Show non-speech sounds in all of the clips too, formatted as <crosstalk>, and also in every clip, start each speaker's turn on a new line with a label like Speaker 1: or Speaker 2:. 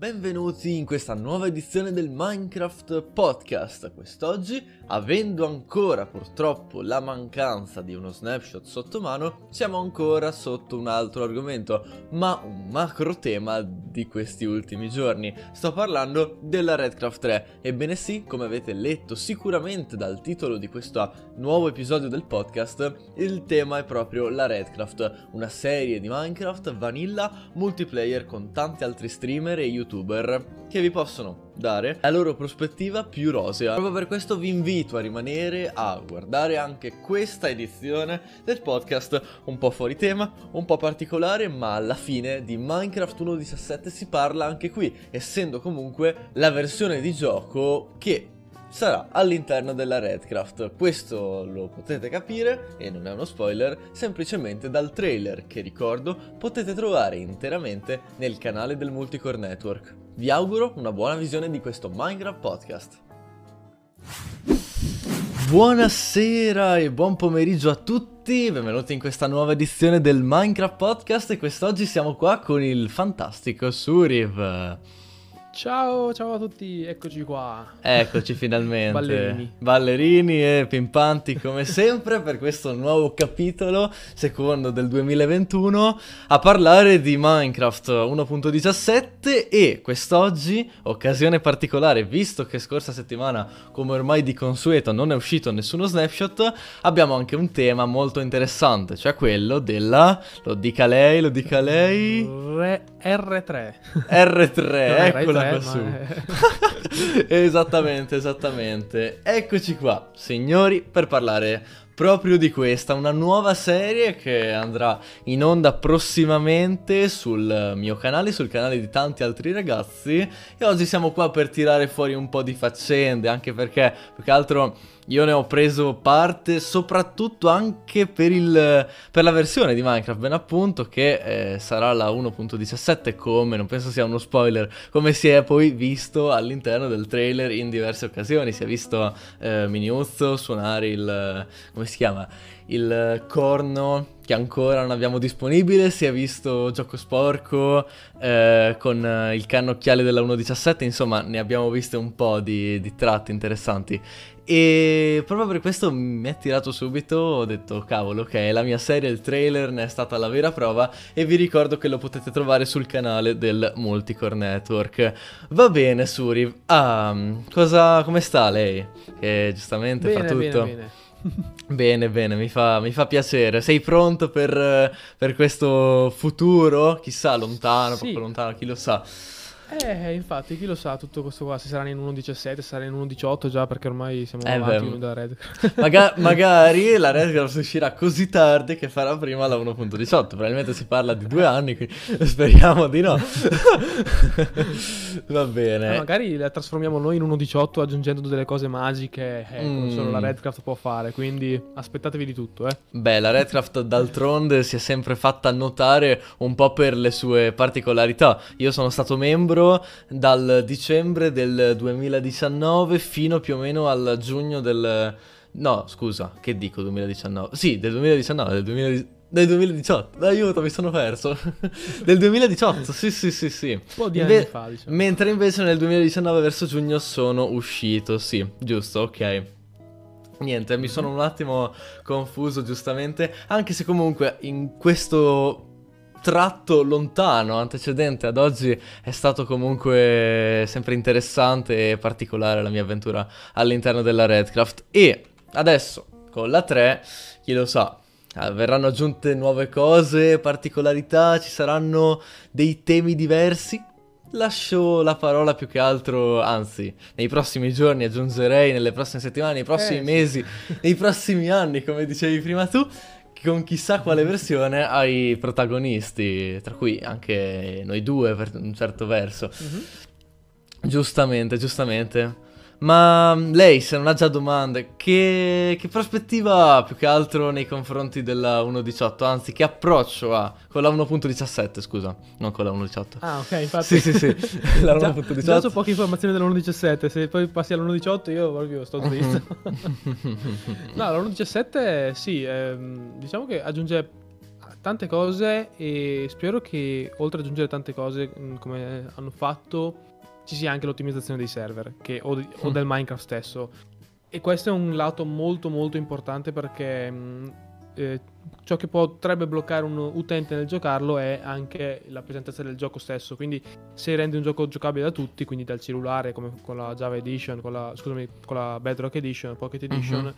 Speaker 1: Benvenuti in questa nuova edizione del Minecraft Podcast. Quest'oggi, avendo ancora purtroppo la mancanza di uno snapshot sotto mano, siamo ancora sotto un altro argomento, ma un macro tema di questi ultimi giorni. Sto parlando della Redcraft 3. Ebbene sì, come avete letto sicuramente dal titolo di questo nuovo episodio del podcast, il tema è proprio la Redcraft, una serie di Minecraft vanilla multiplayer con tanti altri streamer e youtuber youtuber che vi possono dare la loro prospettiva più rosea. Proprio per questo vi invito a rimanere a guardare anche questa edizione del podcast un po' fuori tema, un po' particolare, ma alla fine di Minecraft 1.17 si parla anche qui, essendo comunque la versione di gioco che sarà all'interno della Redcraft. Questo lo potete capire, e non è uno spoiler, semplicemente dal trailer che ricordo potete trovare interamente nel canale del Multicore Network. Vi auguro una buona visione di questo Minecraft podcast. Buonasera e buon pomeriggio a tutti, benvenuti in questa nuova edizione del Minecraft Podcast e quest'oggi siamo qua con il fantastico Suriv.
Speaker 2: Ciao, ciao a tutti, eccoci qua.
Speaker 1: Eccoci finalmente.
Speaker 2: Ballerini.
Speaker 1: Ballerini e pimpanti come sempre per questo nuovo capitolo, secondo del 2021, a parlare di Minecraft 1.17 e quest'oggi, occasione particolare, visto che scorsa settimana, come ormai di consueto, non è uscito nessuno snapshot, abbiamo anche un tema molto interessante, cioè quello della... lo dica lei, lo dica lei...
Speaker 2: Re- R3.
Speaker 1: R3, eccola
Speaker 2: R3,
Speaker 1: qua su.
Speaker 2: ma è- <laughs>
Speaker 1: esattamente, esattamente. Eccoci qua, signori, per parlare proprio di questa, una nuova serie che andrà in onda prossimamente sul mio canale, sul canale di tanti altri ragazzi. E oggi siamo qua per tirare fuori un po' di faccende, anche perché più che altro io ne ho preso parte soprattutto anche per, il, per la versione di Minecraft, ben appunto, che eh, sarà la 1.17 come, non penso sia uno spoiler, come si è poi visto all'interno del trailer in diverse occasioni. Si è visto eh, Miniuzzo suonare il... come si chiama? Il corno che ancora non abbiamo disponibile, si è visto Gioco Sporco eh, con eh, il cannocchiale della 1.17, insomma ne abbiamo viste un po' di, di tratti interessanti. E proprio per questo mi è tirato subito, ho detto cavolo, ok, la mia serie, il trailer ne è stata la vera prova e vi ricordo che lo potete trovare sul canale del Multicore Network. Va bene, Suri, ah, cosa, come sta lei? Che giustamente
Speaker 2: Bene,
Speaker 1: fa tutto.
Speaker 2: bene, bene.
Speaker 1: Bene, bene, mi fa, mi fa piacere. Sei pronto per, per questo futuro? Chissà, lontano,
Speaker 2: Sì.
Speaker 1: poco lontano, chi lo sa.
Speaker 2: Eh, infatti, chi lo sa tutto questo qua, se saranno in 1.17, se saranno in 1.18 già, perché ormai siamo
Speaker 1: Eh,
Speaker 2: avanti da Red.
Speaker 1: Maga- <laughs> magari la Redcraft uscirà così tardi che farà prima la 1.18. Probabilmente si parla di due anni, quindi <laughs> speriamo di no. <laughs> Va
Speaker 2: Eh,
Speaker 1: bene.
Speaker 2: magari la trasformiamo noi in 1.18 aggiungendo delle cose magiche, eh, come
Speaker 1: Mm.
Speaker 2: solo la Redcraft può fare, quindi aspettatevi di tutto, eh.
Speaker 1: Beh, la Redcraft d'altronde si è sempre fatta notare un po' per le sue particolarità. Io sono stato membro dal dicembre del 2019 fino più o meno al giugno del... No, scusa, che dico 2019? Sì, del 2019, del 2000 Del 2018, aiuto, mi sono perso. <laughs> del 2018, sì, sì, sì, sì.
Speaker 2: Un po' di
Speaker 1: Inve-
Speaker 2: anni fa, diciamo.
Speaker 1: Mentre invece nel 2019 verso giugno sono uscito, sì, giusto, ok. Niente, mi sono un attimo confuso giustamente, anche se comunque in questo tratto lontano, antecedente ad oggi, è stato comunque sempre interessante e particolare la mia avventura all'interno della Redcraft. E adesso, con la 3, chi lo sa, eh, verranno aggiunte nuove cose, particolarità, ci saranno dei temi diversi. Lascio la parola più che altro, anzi, nei prossimi giorni aggiungerei, nelle prossime settimane, nei prossimi
Speaker 2: Eh, sì.
Speaker 1: mesi, nei prossimi anni, come dicevi prima tu, con chissà quale versione ai protagonisti, tra cui anche noi due per un certo verso.
Speaker 2: Mhm.
Speaker 1: Giustamente, giustamente. Ma mm, lei, se non ha già domande, che, che prospettiva ha più che altro nei confronti della 1.18? Anzi, che approccio ha con la 1.17, scusa, non con la 1.18.
Speaker 2: Ah, ok, infatti.
Speaker 1: Sì, sì, sì, <laughs> <laughs> la
Speaker 2: Già,
Speaker 1: 1.18.
Speaker 2: già so poche informazioni dell'1.17, se poi passi all'1.18 io proprio sto zitto. <laughs> No, la 1.17 sì, ehm, diciamo che aggiunge tante cose e spero che oltre ad aggiungere tante cose mh, come hanno fatto ci sia anche l'ottimizzazione dei server che, o, di- o
Speaker 1: Mm.
Speaker 2: del Minecraft stesso. E questo è un lato molto molto importante perché mh, eh, ciò che potrebbe bloccare un utente nel giocarlo è anche la pesantezza del gioco stesso. Quindi se rendi un gioco giocabile da tutti, quindi dal cellulare come con la Java Edition, con la, scusami, con la Bedrock Edition, Pocket Edition,
Speaker 1: Mhm.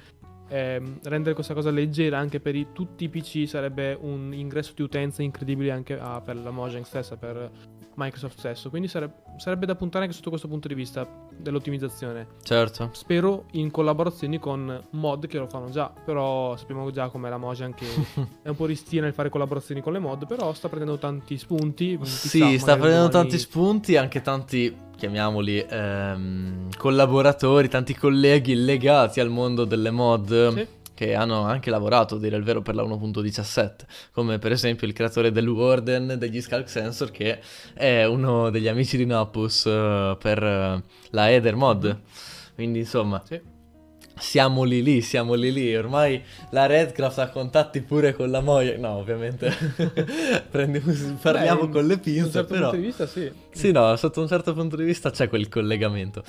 Speaker 2: ehm, rendere questa cosa leggera anche per i- tutti i PC sarebbe un ingresso di utenza incredibile anche ah, per la Mojang stessa, per Microsoft stesso. Quindi sareb- sarebbe da puntare anche sotto questo punto di vista dell'ottimizzazione.
Speaker 1: Certo.
Speaker 2: Spero in collaborazioni con mod che lo fanno già, però sappiamo già com'è la Mojang che <laughs> è un po' ristia nel fare collaborazioni con le mod, però sta prendendo tanti spunti.
Speaker 1: Sì, sta prendendo
Speaker 2: domani-
Speaker 1: tanti spunti, anche tanti, chiamiamoli, ehm, collaboratori, tanti colleghi legati al mondo delle mod.
Speaker 2: Sì.
Speaker 1: Che hanno anche lavorato, a dire il vero, per la 1.17, come per esempio il creatore del Warden degli Skulk Sensor, che è uno degli amici di Napus eh, per eh, la Eder mod. Quindi, insomma,
Speaker 2: Sì.
Speaker 1: siamo lì lì, siamo lì lì. Ormai la Redcraft ha contatti pure con la Moia. No, ovviamente <laughs> Prendi- parliamo
Speaker 2: Beh,
Speaker 1: con le
Speaker 2: un
Speaker 1: pinze,
Speaker 2: certo
Speaker 1: però.
Speaker 2: punto di vista, sì.
Speaker 1: Sì, no, sotto un certo punto di vista c'è quel collegamento.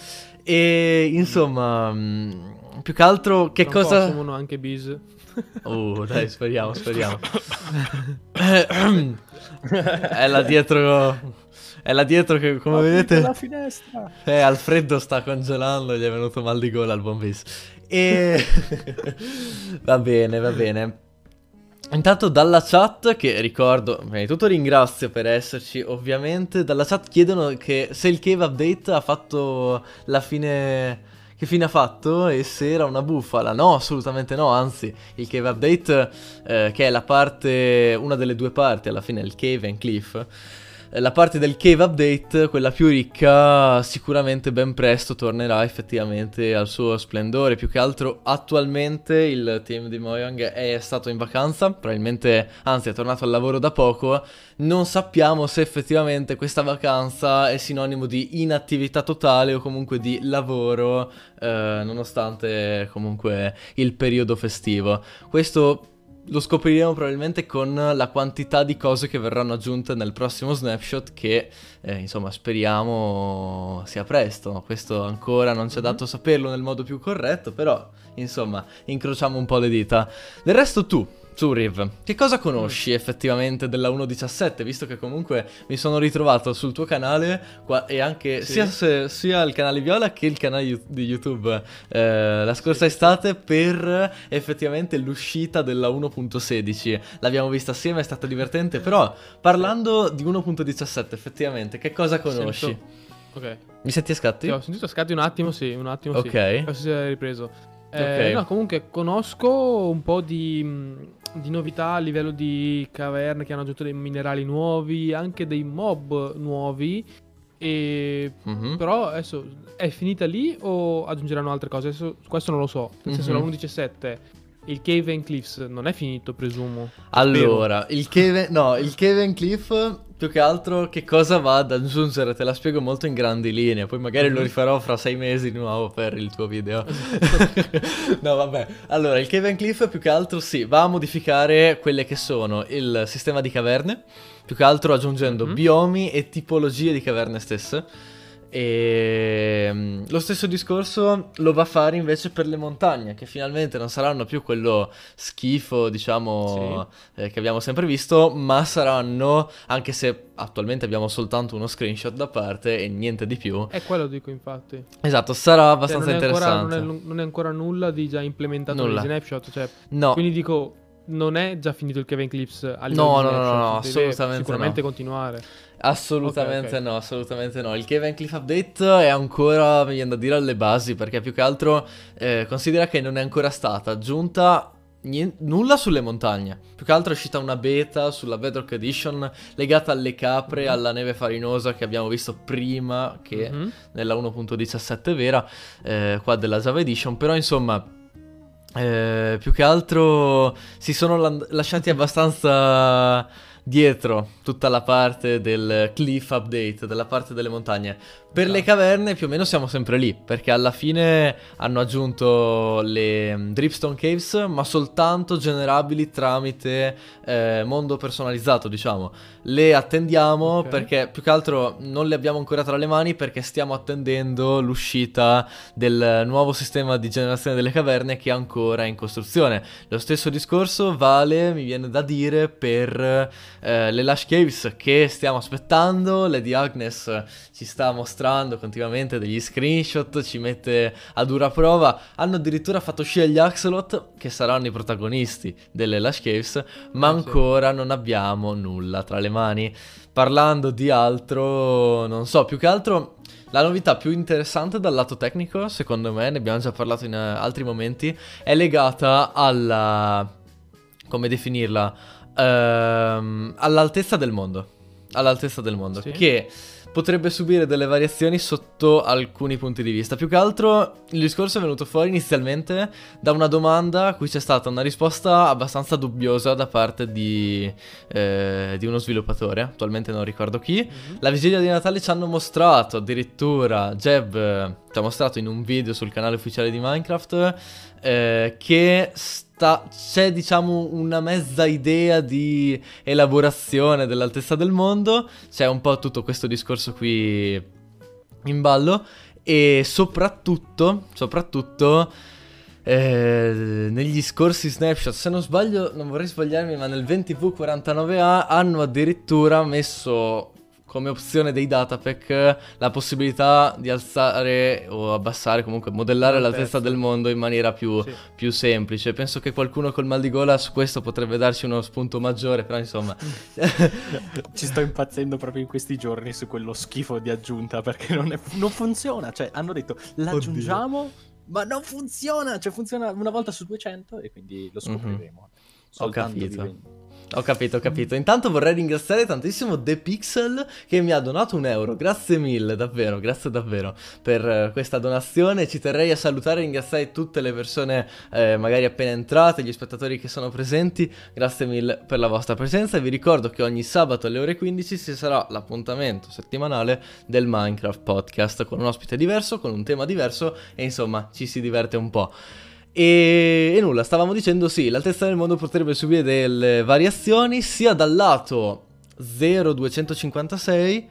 Speaker 1: E insomma, mh, più che altro, che
Speaker 2: Tra
Speaker 1: cosa.
Speaker 2: assumono anche Biz.
Speaker 1: Oh, dai, speriamo, <laughs> speriamo. <coughs> è là dietro. È là dietro che, come vedete.
Speaker 3: la finestra.
Speaker 1: Eh, Alfredo sta congelando, gli è venuto mal di gola al buon bis. E <laughs> va bene, va bene. Intanto dalla chat, che ricordo, prima di tutto ringrazio per esserci, ovviamente, dalla chat chiedono che se il cave update ha fatto la fine... Che fine ha fatto e se era una bufala? No, assolutamente no, anzi, il cave update, eh, che è la parte, una delle due parti, alla fine il cave and cliff, la parte del cave update, quella più ricca, sicuramente ben presto tornerà effettivamente al suo splendore. Più che altro attualmente il team di Mojang è stato in vacanza, probabilmente, anzi è tornato al lavoro da poco. Non sappiamo se effettivamente questa vacanza è sinonimo di inattività totale o comunque di lavoro, eh, nonostante comunque il periodo festivo. Questo lo scopriremo probabilmente con la quantità di cose che verranno aggiunte nel prossimo snapshot che eh, insomma speriamo sia presto. Questo ancora non ci è
Speaker 2: Mhm.
Speaker 1: dato saperlo nel modo più corretto, però insomma incrociamo un po' le dita. Del resto tu, Zuriv, che cosa conosci effettivamente della 1.17? Visto che comunque mi sono ritrovato sul tuo canale qua- e anche
Speaker 2: Sì.
Speaker 1: sia, se- sia il canale Viola che il canale di YouTube eh, la scorsa estate per effettivamente l'uscita della 1.16. L'abbiamo vista assieme, è stata divertente, però parlando di 1.17 effettivamente, che cosa conosci?
Speaker 2: Sento- Ok.
Speaker 1: Mi senti a scatti?
Speaker 2: Sì, ho sentito scatti un attimo, sì, un attimo sì.
Speaker 1: Ok.
Speaker 2: Si è Eh,
Speaker 1: Ok.
Speaker 2: No, comunque conosco un po' di, mh, di novità a livello di caverne che hanno aggiunto dei minerali nuovi, anche dei mob nuovi. E
Speaker 1: Mhm.
Speaker 2: però adesso è finita lì o aggiungeranno altre cose? Adesso, questo non lo so. Nel senso,
Speaker 1: Mhm.
Speaker 2: la 1.17, il Cave and Cliffs non è finito, presumo.
Speaker 1: Allora, il Cave, no, il Cave and Cliff più che altro che cosa va ad aggiungere? Te la spiego molto in grandi linee, poi magari lo
Speaker 2: Mhm.
Speaker 1: rifarò fra sei mesi di nuovo per il tuo video. <laughs> no, vabbè. Allora, il Cave and Cliff più che altro sì, va a modificare quelle che sono il sistema di caverne, più che altro aggiungendo
Speaker 2: Mhm.
Speaker 1: biomi e tipologie di caverne stesse. E mm, lo stesso discorso lo va a fare invece per le montagne, che finalmente non saranno più quello schifo, diciamo, eh, che abbiamo sempre visto, ma saranno, anche se attualmente abbiamo soltanto uno screenshot da parte e niente di più.
Speaker 2: È quello dico infatti.
Speaker 1: Esatto, sarà
Speaker 2: Cioè,
Speaker 1: abbastanza
Speaker 2: non, è ancora,
Speaker 1: interessante.
Speaker 2: non, è, non è ancora nulla di già implementato nei snapshot. Cioè,
Speaker 1: No,
Speaker 2: Quindi dico, non è già finito il Kevin Clips a
Speaker 1: No, no, no, no, no, assolutamente
Speaker 2: Sicuramente
Speaker 1: no.
Speaker 2: continuare.
Speaker 1: assolutamente
Speaker 2: Ok, ok.
Speaker 1: no, assolutamente no. Il and Cliff Update è ancora, mi viene da dire, alle basi, perché più che altro eh, considera che non è ancora stata aggiunta nien- nulla sulle montagne. Più che altro è uscita una beta sulla Bedrock Edition legata alle capre,
Speaker 2: Mhm.
Speaker 1: alla neve farinosa che abbiamo visto prima che
Speaker 2: Mhm.
Speaker 1: nella 1.17 vera, eh, qua della Java Edition, però insomma, eh, più che altro si sono lasciati abbastanza dietro tutta la parte del cliff update, della parte delle montagne. Per le
Speaker 2: Esatto.
Speaker 1: caverne più o meno siamo sempre lì, perché alla fine hanno aggiunto le mm, Dripstone Caves, ma soltanto generabili tramite eh, mondo personalizzato, diciamo. Le attendiamo
Speaker 2: Ok.
Speaker 1: perché più che altro non le abbiamo ancora tra le mani perché stiamo attendendo l'uscita del nuovo sistema di generazione delle caverne che è ancora in costruzione. Lo stesso discorso vale, mi viene da dire, per eh, le Lush Caves che stiamo aspettando. Lady Agnes ci sta mostrando continuamente degli screenshot, ci mette a dura prova. Hanno addirittura fatto uscire gli Axolot che saranno i protagonisti delle Lush Caves, ma
Speaker 2: Eh,
Speaker 1: ancora non abbiamo nulla tra le mani. Parlando di altro, non so, più che altro la novità più interessante dal lato tecnico, secondo me, ne abbiamo già parlato in eh, altri momenti, è legata alla... come definirla? Ehm, all'altezza del mondo. All'altezza del mondo,
Speaker 2: Sì.
Speaker 1: che potrebbe subire delle variazioni sotto alcuni punti di vista. Più che altro il discorso è venuto fuori inizialmente da una domanda a cui c'è stata una risposta abbastanza dubbiosa da parte di, eh, di uno sviluppatore, attualmente non ricordo chi.
Speaker 2: Mhm.
Speaker 1: La vigilia di Natale ci hanno mostrato addirittura, Jeb ci ha mostrato in un video sul canale ufficiale di Minecraft eh, che c'è diciamo una mezza idea di elaborazione dell'altezza del mondo, c'è un po' tutto questo discorso qui in ballo. E soprattutto, soprattutto eh, negli scorsi snapshot, se non sbaglio, non vorrei sbagliarmi, ma nel 20V49A hanno addirittura messo come opzione dei datapack la possibilità di alzare o abbassare, comunque modellare
Speaker 2: L'altezza.
Speaker 1: l'altezza del mondo in maniera più,
Speaker 2: Sì.
Speaker 1: più semplice. Penso che qualcuno col mal di gola su questo potrebbe darci uno spunto maggiore, però insomma... <laughs>
Speaker 3: Ci sto impazzendo proprio in questi giorni su quello schifo di aggiunta perché non, è- non funziona. Cioè, hanno detto l'aggiungiamo, ma non funziona. Cioè, funziona una volta su 200 e quindi lo scopriremo. Soltanto
Speaker 1: capito. Ho capito, ho capito. Intanto vorrei ringraziare tantissimo The Pixel che mi ha donato un euro. Grazie mille, davvero, grazie davvero per eh, questa donazione. Ci terrei a salutare e ringraziare tutte le persone eh, magari appena entrate, gli spettatori che sono presenti. Grazie mille per la vostra presenza vi ricordo che ogni sabato alle ore 15 ci sarà l'appuntamento settimanale del Minecraft Podcast con un ospite diverso, con un tema diverso e insomma ci si diverte un po'. E, e nulla, stavamo dicendo sì, l'altezza del mondo potrebbe subire delle variazioni sia dal lato 0256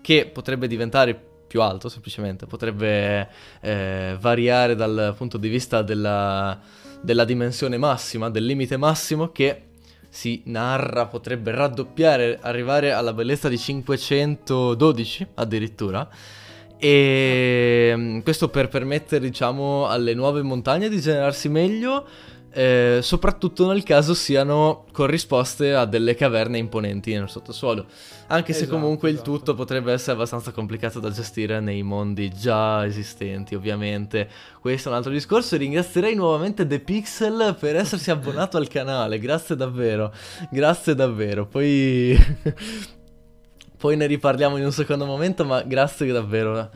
Speaker 1: che potrebbe diventare più alto semplicemente, potrebbe eh, variare dal punto di vista della, della dimensione massima, del limite massimo che si narra potrebbe raddoppiare, arrivare alla bellezza di 512 addirittura. E mm, questo per permettere, diciamo, alle nuove montagne di generarsi meglio, eh, soprattutto nel caso siano corrisposte a delle caverne imponenti nel sottosuolo. Anche se
Speaker 2: Esatto,
Speaker 1: comunque il
Speaker 2: esatto.
Speaker 1: tutto potrebbe essere abbastanza complicato da gestire nei mondi già esistenti, ovviamente. Questo è un altro discorso. Ringrazierei nuovamente The Pixel per essersi <laughs> abbonato al canale. Grazie davvero. Grazie davvero. Poi. <laughs> Poi ne riparliamo in un secondo momento, ma grazie davvero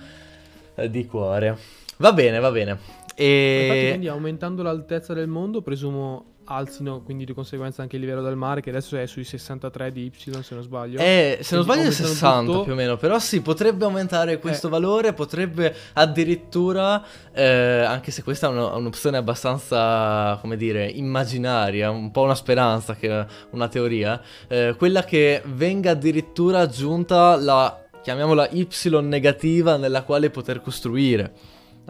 Speaker 1: eh, di cuore. Va bene, va bene.
Speaker 2: Infatti,
Speaker 1: E...
Speaker 2: quindi aumentando l'altezza del mondo, presumo alzino quindi di conseguenza anche il livello del mare, che adesso è sui 63 di Y, se non sbaglio.
Speaker 1: Eh, se non sbaglio è
Speaker 2: aumentano
Speaker 1: 60
Speaker 2: tutto.
Speaker 1: più o meno, però sì, potrebbe aumentare questo
Speaker 2: Eh.
Speaker 1: valore, potrebbe addirittura, eh, anche se questa è uno- un'opzione abbastanza, come dire, immaginaria, un po' una speranza, che una teoria, eh, quella che venga addirittura aggiunta la, chiamiamola Y negativa, nella quale poter costruire.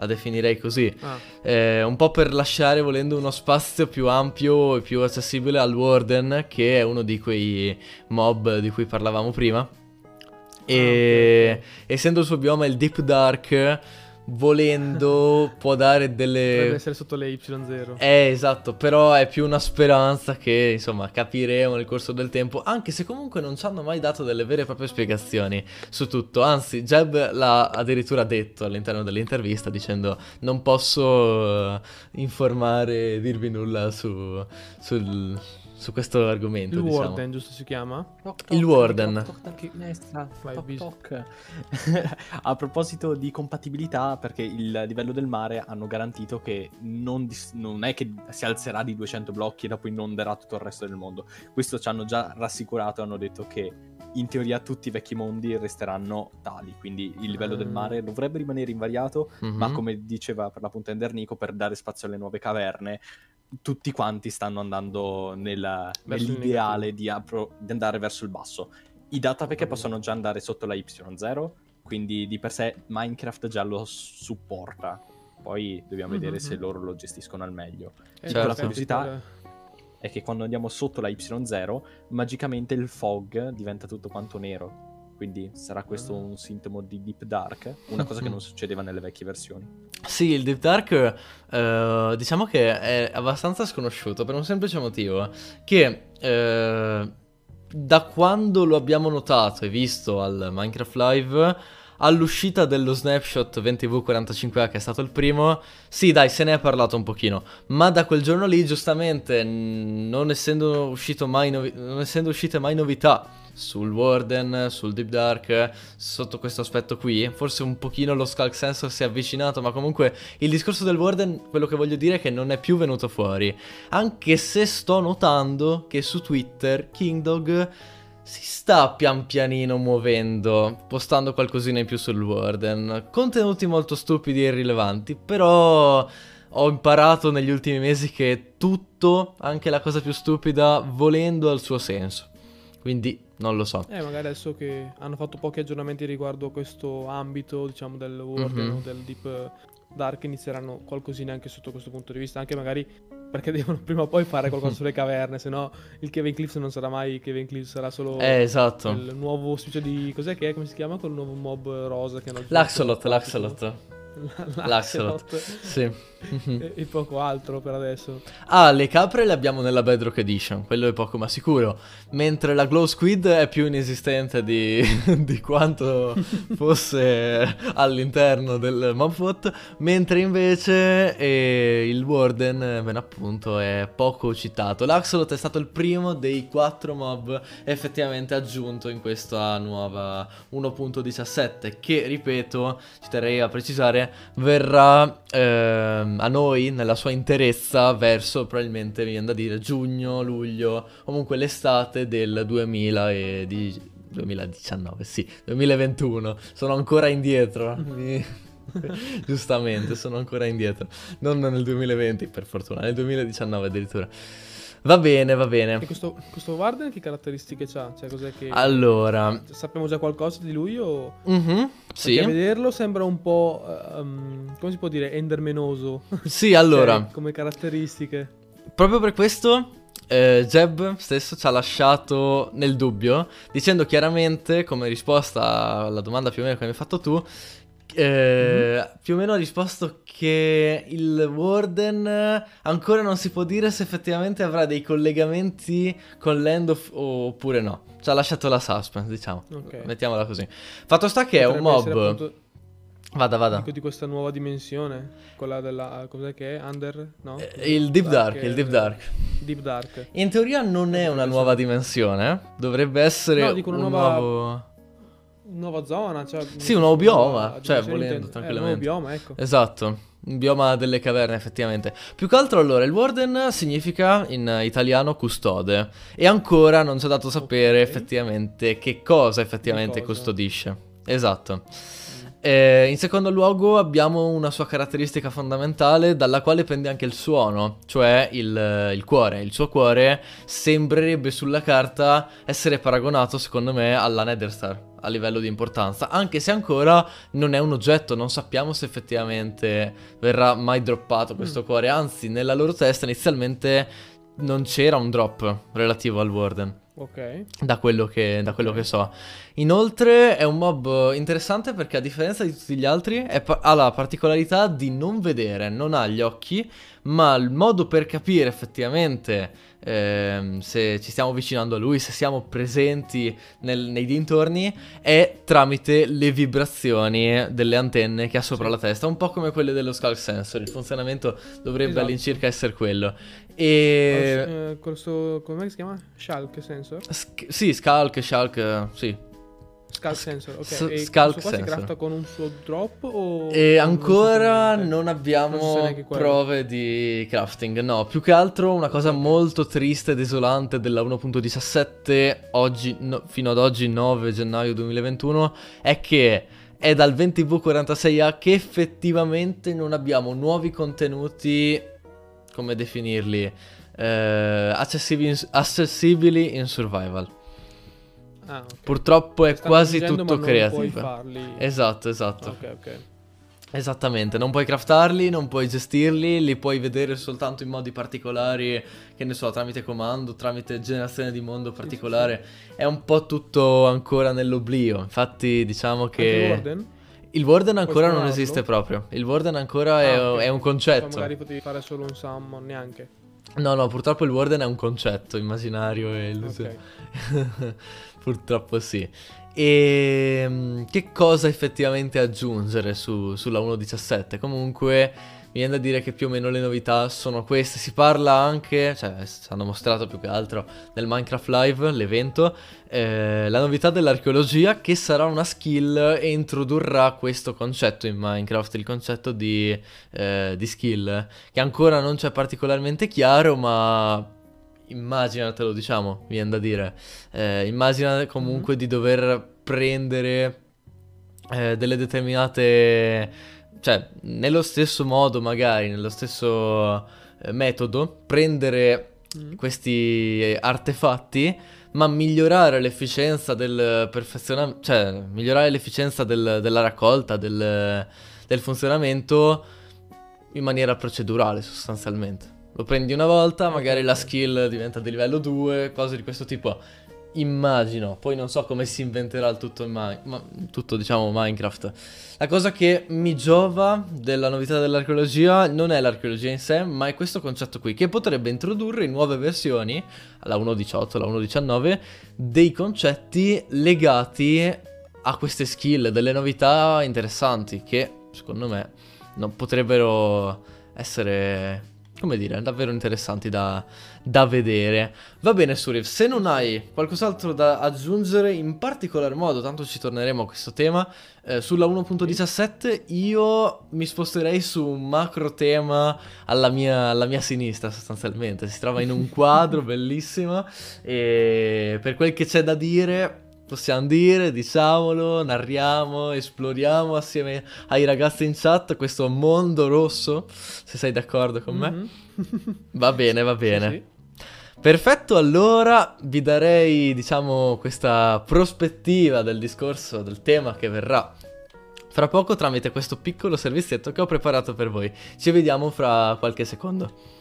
Speaker 1: La definirei così.
Speaker 2: Ah,
Speaker 1: Eh, un po' per lasciare volendo uno spazio più ampio e più accessibile al Warden, che è uno di quei mob di cui parlavamo prima. E
Speaker 2: Ah, ok, ok.
Speaker 1: essendo il suo bioma il Deep Dark, volendo può dare delle...
Speaker 2: essere sotto le Y0.
Speaker 1: Eh, esatto, però è più una speranza che, insomma, capiremo nel corso del tempo, anche se comunque non ci hanno mai dato delle vere e proprie spiegazioni su tutto. Anzi, Jeb l'ha addirittura detto all'interno dell'intervista dicendo non posso eh, informare, dirvi nulla su, sul- su questo argomento,
Speaker 2: Il
Speaker 1: diciamo.
Speaker 2: Warden, giusto si chiama?
Speaker 3: Toc,
Speaker 1: Il Warden.
Speaker 3: toc, toc toc, toc. <laughs> A proposito di compatibilità, perché il livello del mare hanno garantito che non, dis- non è che si alzerà di 200 blocchi e dopo inonderà tutto il resto del mondo. Questo ci hanno già rassicurato, hanno detto che in teoria tutti i vecchi mondi resteranno tali, quindi il livello del
Speaker 2: Ah.
Speaker 3: mare dovrebbe rimanere invariato,
Speaker 1: Mhm.
Speaker 3: ma come diceva per l'appunto Endernico, per dare spazio alle nuove caverne, tutti quanti stanno andando nella- nell'ideale di, apro- di andare verso il basso. I datapack
Speaker 2: Capito.
Speaker 3: possono già andare sotto la Y0, quindi di per sé Minecraft già lo supporta. Poi dobbiamo vedere
Speaker 2: Mhm.
Speaker 3: se loro lo gestiscono al meglio.
Speaker 2: Eh,
Speaker 1: Certo.
Speaker 2: infatti,
Speaker 3: curiosità- È che quando andiamo sotto la Y0, magicamente il fog diventa tutto quanto nero. Quindi sarà questo
Speaker 2: Ah.
Speaker 3: un sintomo di Deep Dark, una cosa che non succedeva nelle vecchie versioni.
Speaker 1: Sì, il Deep Dark eh, diciamo che è abbastanza sconosciuto per un semplice motivo, che eh, da quando lo abbiamo notato e visto al Minecraft Live, all'uscita dello snapshot 20V45A che è stato il primo, sì dai se ne è parlato un pochino, ma da quel giorno lì giustamente non essendo, uscito mai novi- non essendo uscite mai novità sul Warden, sul Deep Dark, sotto questo aspetto qui, forse un pochino lo Skulk Sensor si è avvicinato, ma comunque il discorso del Warden, quello che voglio dire è che non è più venuto fuori, anche se sto notando che su Twitter Kingdog si sta pian pianino muovendo, postando qualcosina in più sul Warden, contenuti molto stupidi e irrilevanti, però ho imparato negli ultimi mesi che tutto, anche la cosa più stupida, volendo ha il suo senso. Quindi non lo so.
Speaker 2: Eh, magari adesso che hanno fatto pochi aggiornamenti riguardo questo ambito, diciamo, del Warden
Speaker 1: Mhm.
Speaker 2: o del Deep Dark, inizieranno qualcosina anche sotto questo punto di vista, anche magari perché <laughs> devono prima o poi fare qualcosa <laughs> sulle caverne, se no il Kevin Cliffs non sarà mai Kevin Cliffs, sarà solo
Speaker 1: Eh, esatto.
Speaker 2: il nuovo specie di... cos'è che è? Come si chiama? Quel nuovo mob rosa che hanno?
Speaker 1: L'Axolot, l'Axolot.
Speaker 2: L'Axolot.
Speaker 1: Sì. <laughs>
Speaker 2: e, e poco altro per adesso.
Speaker 1: Ah, le capre le abbiamo nella Bedrock Edition, quello è poco ma sicuro. Mentre la Glow Squid è più inesistente di, <laughs> di quanto <laughs> fosse all'interno del Mobfot. Mentre invece eh, il Warden, ben appunto, è poco citato. L'Axolot è stato il primo dei quattro mob effettivamente aggiunto in questa nuova 1.17. Che, ripeto, ci terrei a precisare, verrà ehm, a noi nella sua interezza verso probabilmente mi viene da dire giugno, luglio, comunque l'estate del 2000 e di- 2019, sì, 2021. Sono ancora indietro. <laughs> Giustamente, sono ancora indietro. Non nel 2020, per fortuna, nel 2019 addirittura. Va bene, va
Speaker 2: E
Speaker 1: bene.
Speaker 2: questo, questo Warden che caratteristiche ha? Cioè, cos'è che...
Speaker 1: Allora,
Speaker 2: Sappiamo già qualcosa di lui o...
Speaker 1: mhm,
Speaker 2: Perché a
Speaker 1: sì.
Speaker 2: vederlo sembra un po', ehm, come si può dire, endermenoso. <laughs>
Speaker 1: Sì, allora,
Speaker 2: Cioè, come caratteristiche.
Speaker 1: Proprio per questo eh, Jeb stesso ci ha lasciato nel dubbio, dicendo chiaramente, come risposta alla domanda più o meno che mi hai fatto tu, eh, più o meno ha risposto che il Warden ancora non si può dire se effettivamente avrà dei collegamenti con l'end of- oppure no. Ci ha lasciato la suspense, diciamo.
Speaker 2: Ok.
Speaker 1: Mettiamola così. Fatto sta che è un
Speaker 2: Potrebbe
Speaker 1: mob.
Speaker 2: appunto,
Speaker 1: Vada, vada.
Speaker 2: dico, di questa nuova dimensione. Quella della... cos'è che è? Under? No?
Speaker 1: Eh, Il Deep Dark, il Deep
Speaker 2: eh,
Speaker 1: Dark.
Speaker 2: Deep Dark.
Speaker 1: In teoria non è una nuova dimensione, dovrebbe essere
Speaker 2: No, dico una
Speaker 1: un
Speaker 2: nuova-
Speaker 1: nuovo...
Speaker 2: Nuova zona, cioè...
Speaker 1: Sì, un nuovo bioma,
Speaker 2: nuova
Speaker 1: cioè, volendo.
Speaker 2: Eh,
Speaker 1: tranquillamente.
Speaker 2: un nuovo bioma, ecco.
Speaker 1: Esatto, un bioma delle caverne effettivamente. Più che altro allora, il Warden significa in italiano custode e ancora non ci ha dato sapere
Speaker 2: Ok.
Speaker 1: effettivamente che cosa effettivamente
Speaker 2: Che cosa.
Speaker 1: custodisce. Esatto. Eh, in secondo luogo abbiamo una sua caratteristica fondamentale dalla quale pende anche il suono, cioè il, il cuore. Il suo cuore sembrerebbe sulla carta essere paragonato secondo me alla Netherstar a livello di importanza, anche se ancora non è un oggetto, non sappiamo se effettivamente verrà mai droppato questo
Speaker 2: Mm.
Speaker 1: cuore, anzi nella loro testa inizialmente non c'era un drop relativo al Warden.
Speaker 2: Ok.
Speaker 1: Da quello, che, da quello che so. Inoltre è un mob interessante perché a differenza di tutti gli altri pa- ha la particolarità di non vedere, non ha gli occhi, ma il modo per capire effettivamente ehm, se ci stiamo avvicinando a lui, se siamo presenti nel- nei dintorni, è tramite le vibrazioni delle antenne che ha sopra
Speaker 2: Sì.
Speaker 1: la testa, un po' come quelle dello Skull Sensor. Il funzionamento dovrebbe
Speaker 2: Esatto.
Speaker 1: all'incirca essere quello. E...
Speaker 2: Eh, questo, come si chiama? Shulk sensor?
Speaker 1: Sk- sì, Skulk, Shulk, sì.
Speaker 2: Skull sensor, ok.
Speaker 1: S-
Speaker 2: e questo qua si
Speaker 1: sensor.
Speaker 2: crafta con un suo drop o...
Speaker 1: E
Speaker 2: non
Speaker 1: ancora non
Speaker 2: Non
Speaker 1: abbiamo
Speaker 2: quello.
Speaker 1: prove di crafting. No, più che altro una cosa molto triste e desolante della 1.17 oggi, no- fino ad oggi 9 gennaio 2021 è che è dal 20V46A che effettivamente non abbiamo nuovi contenuti, come definirli, eh, accessibili, in, accessibili in survival.
Speaker 2: Ah, ok.
Speaker 1: Purtroppo è quasi tutto
Speaker 2: ma non puoi
Speaker 1: creative.
Speaker 2: farli.
Speaker 1: Esatto, esatto.
Speaker 2: Ok, ok.
Speaker 1: Esattamente, non puoi craftarli, non puoi gestirli, li puoi vedere soltanto in modi particolari, che ne so, tramite comando, tramite generazione di mondo particolare. È un po' tutto ancora nell'oblio. Infatti, diciamo
Speaker 2: Anche
Speaker 1: che
Speaker 2: il Warden?
Speaker 1: il Warden ancora non esiste proprio. Il Warden ancora è,
Speaker 2: Ah, ok.
Speaker 1: è un
Speaker 2: Cioè,
Speaker 1: concetto.
Speaker 2: magari potevi fare solo un summon, neanche.
Speaker 1: No, no, purtroppo il Warden è un concetto immaginario e illusorio.
Speaker 2: Ok. <laughs>
Speaker 1: Purtroppo sì. E mm, che cosa effettivamente aggiungere su- sulla 1.17? Comunque mi viene da dire che più o meno le novità sono queste. Si parla anche, cioè ci hanno mostrato più che altro nel Minecraft Live, l'evento, eh, la novità dell'archeologia che sarà una skill e introdurrà questo concetto in Minecraft, il concetto di, eh, di skill, che ancora non c'è particolarmente chiaro, ma immaginatelo, diciamo, viene da dire. Eh, immagina comunque di dover prendere eh, delle determinate... Cioè, nello stesso modo, magari, nello stesso eh, metodo, prendere
Speaker 2: Mm.
Speaker 1: questi eh, artefatti, ma migliorare l'efficienza del perfezionamento, cioè migliorare l'efficienza del- della raccolta, del, del funzionamento in maniera procedurale sostanzialmente. Lo prendi una volta, magari la skill diventa di livello 2, cose di questo tipo. Immagino, poi non so come si inventerà il tutto, in ma- tutto diciamo Minecraft. La cosa che mi giova della novità dell'archeologia non è l'archeologia in sé, ma è questo concetto qui, che potrebbe introdurre in nuove versioni, alla 1.18, alla 1.19, dei concetti legati a queste skill, delle novità interessanti che, secondo me, non potrebbero essere, come dire, davvero interessanti da, da vedere. Va bene, Suriv, se non hai qualcos'altro da aggiungere, in particolar modo, tanto ci torneremo a questo tema, eh, sulla 1.17 io mi sposterei su un macro tema alla mia, alla mia sinistra sostanzialmente. Si trova in un quadro <laughs> bellissimo e per quel che c'è da dire... Possiamo dire, diciamolo, narriamo, esploriamo assieme ai ragazzi in chat questo mondo rosso, se sei d'accordo con me.
Speaker 2: Mhm. <laughs>
Speaker 1: Va bene, va bene.
Speaker 2: Sì, sì.
Speaker 1: Perfetto, allora vi darei, diciamo, questa prospettiva del discorso, del tema che verrà fra poco tramite questo piccolo servizietto che ho preparato per voi. Ci vediamo fra qualche secondo.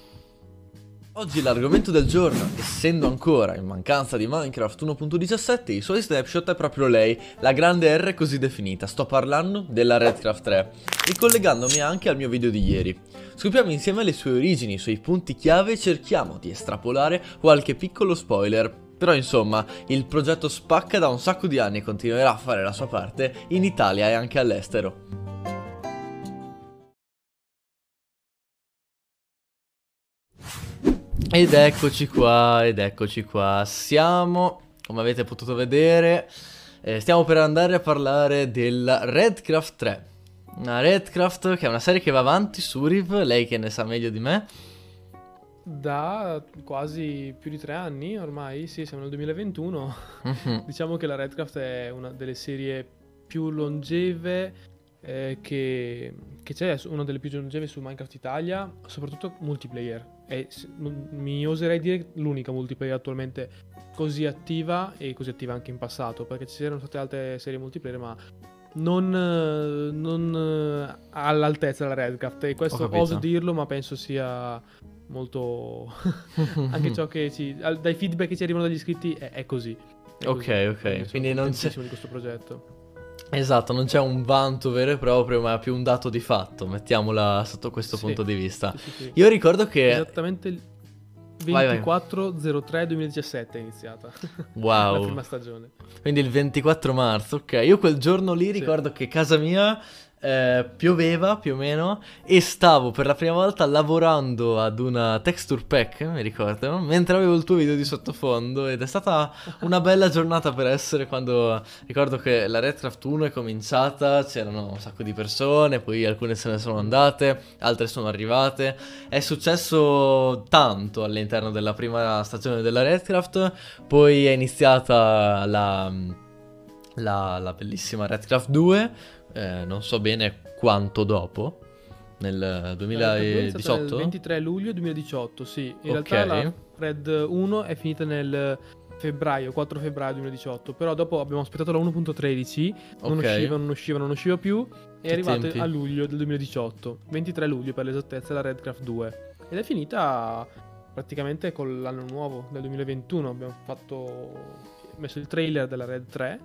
Speaker 1: Oggi l'argomento del giorno, essendo ancora in mancanza di Minecraft 1.17, i suoi snapshot è proprio lei, la grande R così definita. Sto parlando della Redcraft 3, ricollegandomi anche al mio video di ieri. Scopriamo insieme le sue origini, i suoi punti chiave e cerchiamo di estrapolare qualche piccolo spoiler. Però insomma, il progetto spacca da un sacco di anni e continuerà a fare la sua parte in Italia e anche all'estero. Ed eccoci qua, ed eccoci qua. Siamo, come avete potuto vedere, eh, stiamo per andare a parlare della Redcraft 3. Una Redcraft che è una serie che va avanti su Riv, lei che ne sa meglio di me.
Speaker 2: Da quasi più di tre anni ormai, sì, siamo nel 2021.
Speaker 1: Mhm. <laughs>
Speaker 2: Diciamo che la Redcraft è una delle serie più longeve eh, che, che c'è, una delle più longeve su Minecraft Italia, soprattutto multiplayer. M- mi oserei dire l'unica multiplayer attualmente così attiva e così attiva anche in passato, perché ci erano state altre serie multiplayer, ma non, non eh, all'altezza della Redcraft. E questo oso dirlo, ma penso sia molto... <laughs> anche ciò che ci... dai feedback che ci arrivano dagli iscritti è, è così. È
Speaker 1: Ok,
Speaker 2: così.
Speaker 1: ok, quindi non c'è-
Speaker 2: di questo progetto.
Speaker 1: Esatto, non c'è un vanto vero e proprio, ma è più un dato di fatto, mettiamola sotto questo
Speaker 2: Sì.
Speaker 1: punto di vista.
Speaker 2: Sì, sì.
Speaker 1: Io ricordo che...
Speaker 2: Esattamente il
Speaker 1: Vai, vai.
Speaker 2: 24-03-2017 è iniziata <laughs> la
Speaker 1: Wow,
Speaker 2: prima stagione.
Speaker 1: quindi il 24 marzo, ok. Io quel giorno lì ricordo che casa mia eh, pioveva più o meno e stavo per la prima volta lavorando ad una texture pack, mi ricordo, mentre avevo il tuo video di sottofondo ed è stata una bella giornata per essere quando ricordo che la Redcraft 1 è cominciata, c'erano un sacco di persone, poi alcune se ne sono andate, altre sono arrivate. È successo tanto all'interno della prima stagione della Redcraft, poi è iniziata la, la, la bellissima Redcraft 2, eh, non so bene quanto dopo, nel
Speaker 2: La Red 2 è stata
Speaker 1: 2018.
Speaker 2: Il 23 luglio 2018, sì. In
Speaker 1: Ok.
Speaker 2: realtà la Red 1 è finita nel febbraio, 4 febbraio 2018, però dopo abbiamo aspettato la 1.13, non
Speaker 1: Ok.
Speaker 2: usciva, non usciva, non usciva più,
Speaker 1: Che
Speaker 2: è arrivato
Speaker 1: tempi.
Speaker 2: a luglio del 2018, 23 luglio per l'esattezza la Redcraft 2. Ed è finita praticamente con l'anno nuovo del 2021, abbiamo fatto messo il trailer della Red 3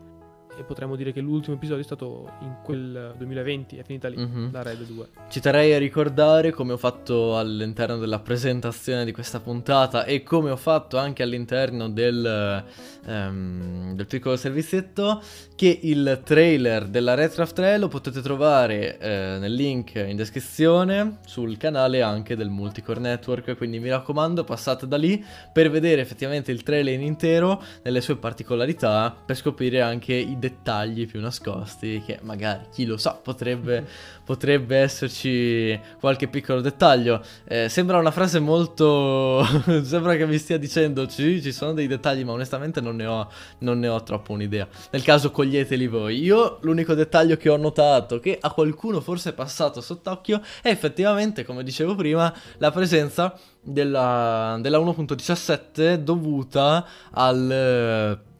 Speaker 2: e potremmo dire che l'ultimo episodio è stato in quel 2020, è finita lì,
Speaker 1: Mhm.
Speaker 2: la Red 2.
Speaker 1: Ci terrei a ricordare come ho fatto all'interno della presentazione di questa puntata e come ho fatto anche all'interno del, ehm, del piccolo servizietto che il trailer della Redcraft 3 lo potete trovare eh, nel link in descrizione sul canale anche del Multicore Network quindi mi raccomando passate da lì per vedere effettivamente il trailer in intero nelle sue particolarità per scoprire anche i dettagli più nascosti che magari chi lo sa potrebbe potrebbe esserci qualche piccolo dettaglio. Eh, sembra una frase molto. <laughs> sembra che mi stia dicendo sì, ci sono dei dettagli, ma onestamente non ne, ho, non ne ho troppo un'idea. Nel caso coglieteli voi. Io l'unico dettaglio che ho notato, che a qualcuno forse è passato sott'occhio, è effettivamente, come dicevo prima, la presenza della, della 1.17 dovuta al. eh,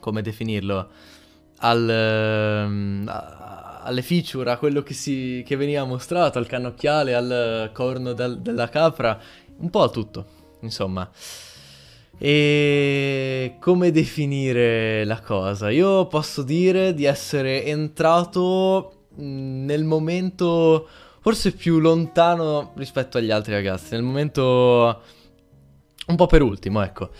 Speaker 1: come definirlo? Al, ehm, alle feature, a quello che, si, che veniva mostrato, al cannocchiale, al corno del- della capra, un po' a tutto, insomma. E come definire la cosa? Io posso dire di essere entrato nel momento forse più lontano rispetto agli altri ragazzi, nel momento un po' per ultimo, ecco.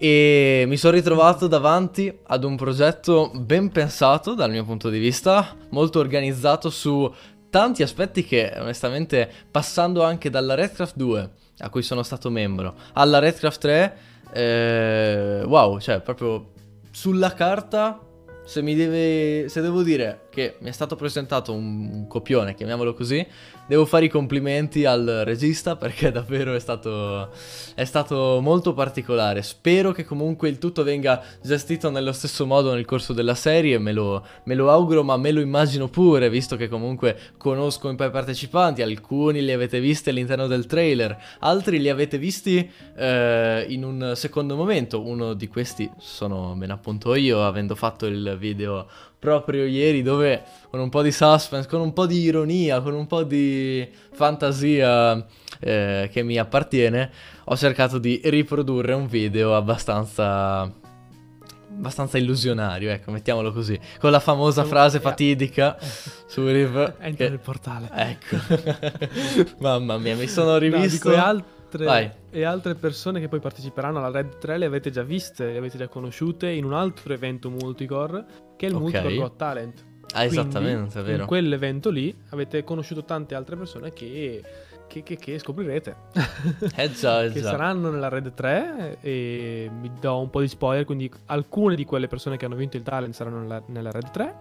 Speaker 1: E mi sono ritrovato davanti ad un progetto ben pensato dal mio punto di vista, molto organizzato su tanti aspetti che onestamente passando anche dalla Redcraft 2 a cui sono stato membro alla Redcraft 3 eh, wow, cioè proprio sulla carta se mi deve se devo dire che mi è stato presentato un, copione, chiamiamolo così, devo fare i complimenti al regista perché <laughs> davvero è stato è stato molto particolare. Spero che comunque il tutto venga gestito nello stesso modo nel corso della serie, me lo, me lo auguro, ma me lo immagino pure, visto che comunque conosco un po' i partecipanti, alcuni li avete visti all'interno del trailer, altri li avete visti eh, in un secondo momento. Uno di questi sono ben appunto io, avendo fatto il video proprio ieri dove con un po' di suspense, con un po' di ironia, con un po' di fantasia eh, che mi appartiene, ho cercato di riprodurre un video abbastanza abbastanza illusionario, ecco, mettiamolo così, con la famosa
Speaker 2: Siamo-
Speaker 1: frase
Speaker 2: eh,
Speaker 1: fatidica <laughs> su Riv
Speaker 2: Entra
Speaker 1: che-
Speaker 2: nel portale.
Speaker 1: Ecco. <laughs> Mamma mia, mi sono
Speaker 2: No,
Speaker 1: rivisto
Speaker 2: e, altre,
Speaker 1: Vai.
Speaker 2: e altre persone che poi parteciperanno alla Red 3 le avete già viste, le avete già conosciute in un altro evento multicore che è il
Speaker 1: Ok.
Speaker 2: Multicore Got Talent.
Speaker 1: Ah,
Speaker 2: Quindi,
Speaker 1: esattamente, è vero.
Speaker 2: In quell'evento lì avete conosciuto tante altre persone che, che, che- che scoprirete.
Speaker 1: Eh già, eh <laughs>
Speaker 2: che
Speaker 1: già.
Speaker 2: saranno nella Red 3 e vi do un po' di spoiler, quindi alcune di quelle persone che hanno vinto il talent saranno nella, nella Red 3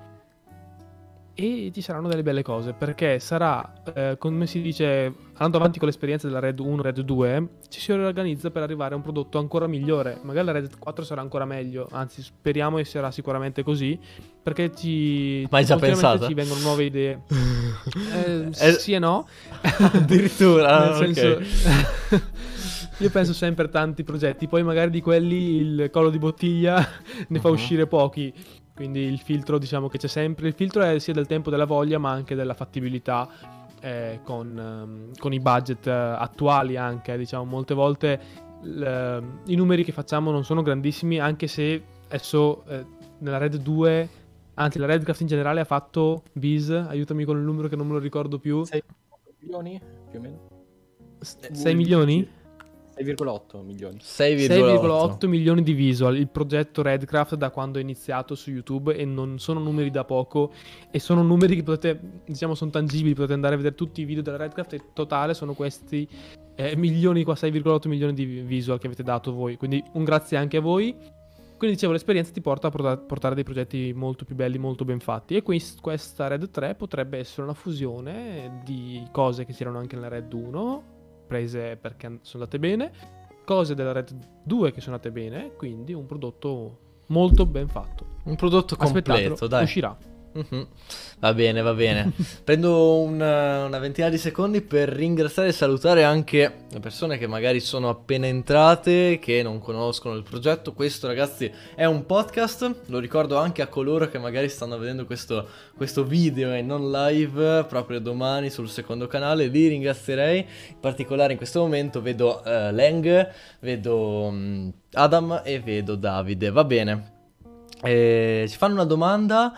Speaker 2: e ci saranno delle belle cose perché sarà, eh, come si dice, andando avanti con l'esperienza della Red 1, Red 2, ci si riorganizza per arrivare a un prodotto ancora migliore. Magari la Red 4 sarà ancora meglio, anzi speriamo che sarà sicuramente così perché ci,
Speaker 1: Ma hai già pensato?
Speaker 2: ci vengono nuove idee. <laughs> Eh,
Speaker 1: Eh,
Speaker 2: sì e no.
Speaker 1: Addirittura, <laughs>
Speaker 2: Nel senso, <laughs> io penso sempre a tanti progetti, poi magari di quelli il collo di bottiglia ne fa
Speaker 1: Mhm.
Speaker 2: uscire pochi. Quindi il filtro, diciamo che c'è sempre. Il filtro è sia del tempo della voglia, ma anche della fattibilità eh, con, ehm, con i budget eh, attuali anche. Diciamo, molte volte l- i numeri che facciamo non sono grandissimi, anche se adesso eh, nella Red 2 Anzi, la Redcraft in generale ha fatto Biz, aiutami con il numero che non me lo ricordo più.
Speaker 3: 6 milioni più o meno.
Speaker 2: 6 milioni?
Speaker 3: 6,8 milioni.
Speaker 1: 6,8
Speaker 2: 6,8 milioni di visual. Il progetto Redcraft da quando è iniziato su YouTube e non sono numeri da poco e sono numeri che potete, diciamo, sono tangibili, potete andare a vedere tutti i video della Redcraft e totale sono questi eh, milioni qua, 6,8 milioni di visual che avete dato voi. Quindi un grazie anche a voi. Quindi dicevo, l'esperienza ti porta a porta- portare dei progetti molto più belli, molto ben fatti. E quest- questa Red 3 potrebbe essere una fusione di cose che c'erano anche nella Red 1, prese perché sono andate bene, cose della Red 2 che sono andate bene, quindi un prodotto molto ben fatto.
Speaker 1: Un prodotto completo, dai.
Speaker 2: uscirà.
Speaker 1: Mhm. Va bene, va bene. <laughs> Prendo una, una ventina di secondi per ringraziare e salutare anche le persone che magari sono appena entrate, che non conoscono il progetto. Questo, ragazzi, è un podcast. Lo ricordo anche a coloro che magari stanno vedendo questo, questo video e non live proprio domani sul secondo canale. Li ringrazierei. In particolare in questo momento vedo eh, Leng, vedo mm, Adam e vedo Davide. Va bene. Eh, ci fanno una domanda.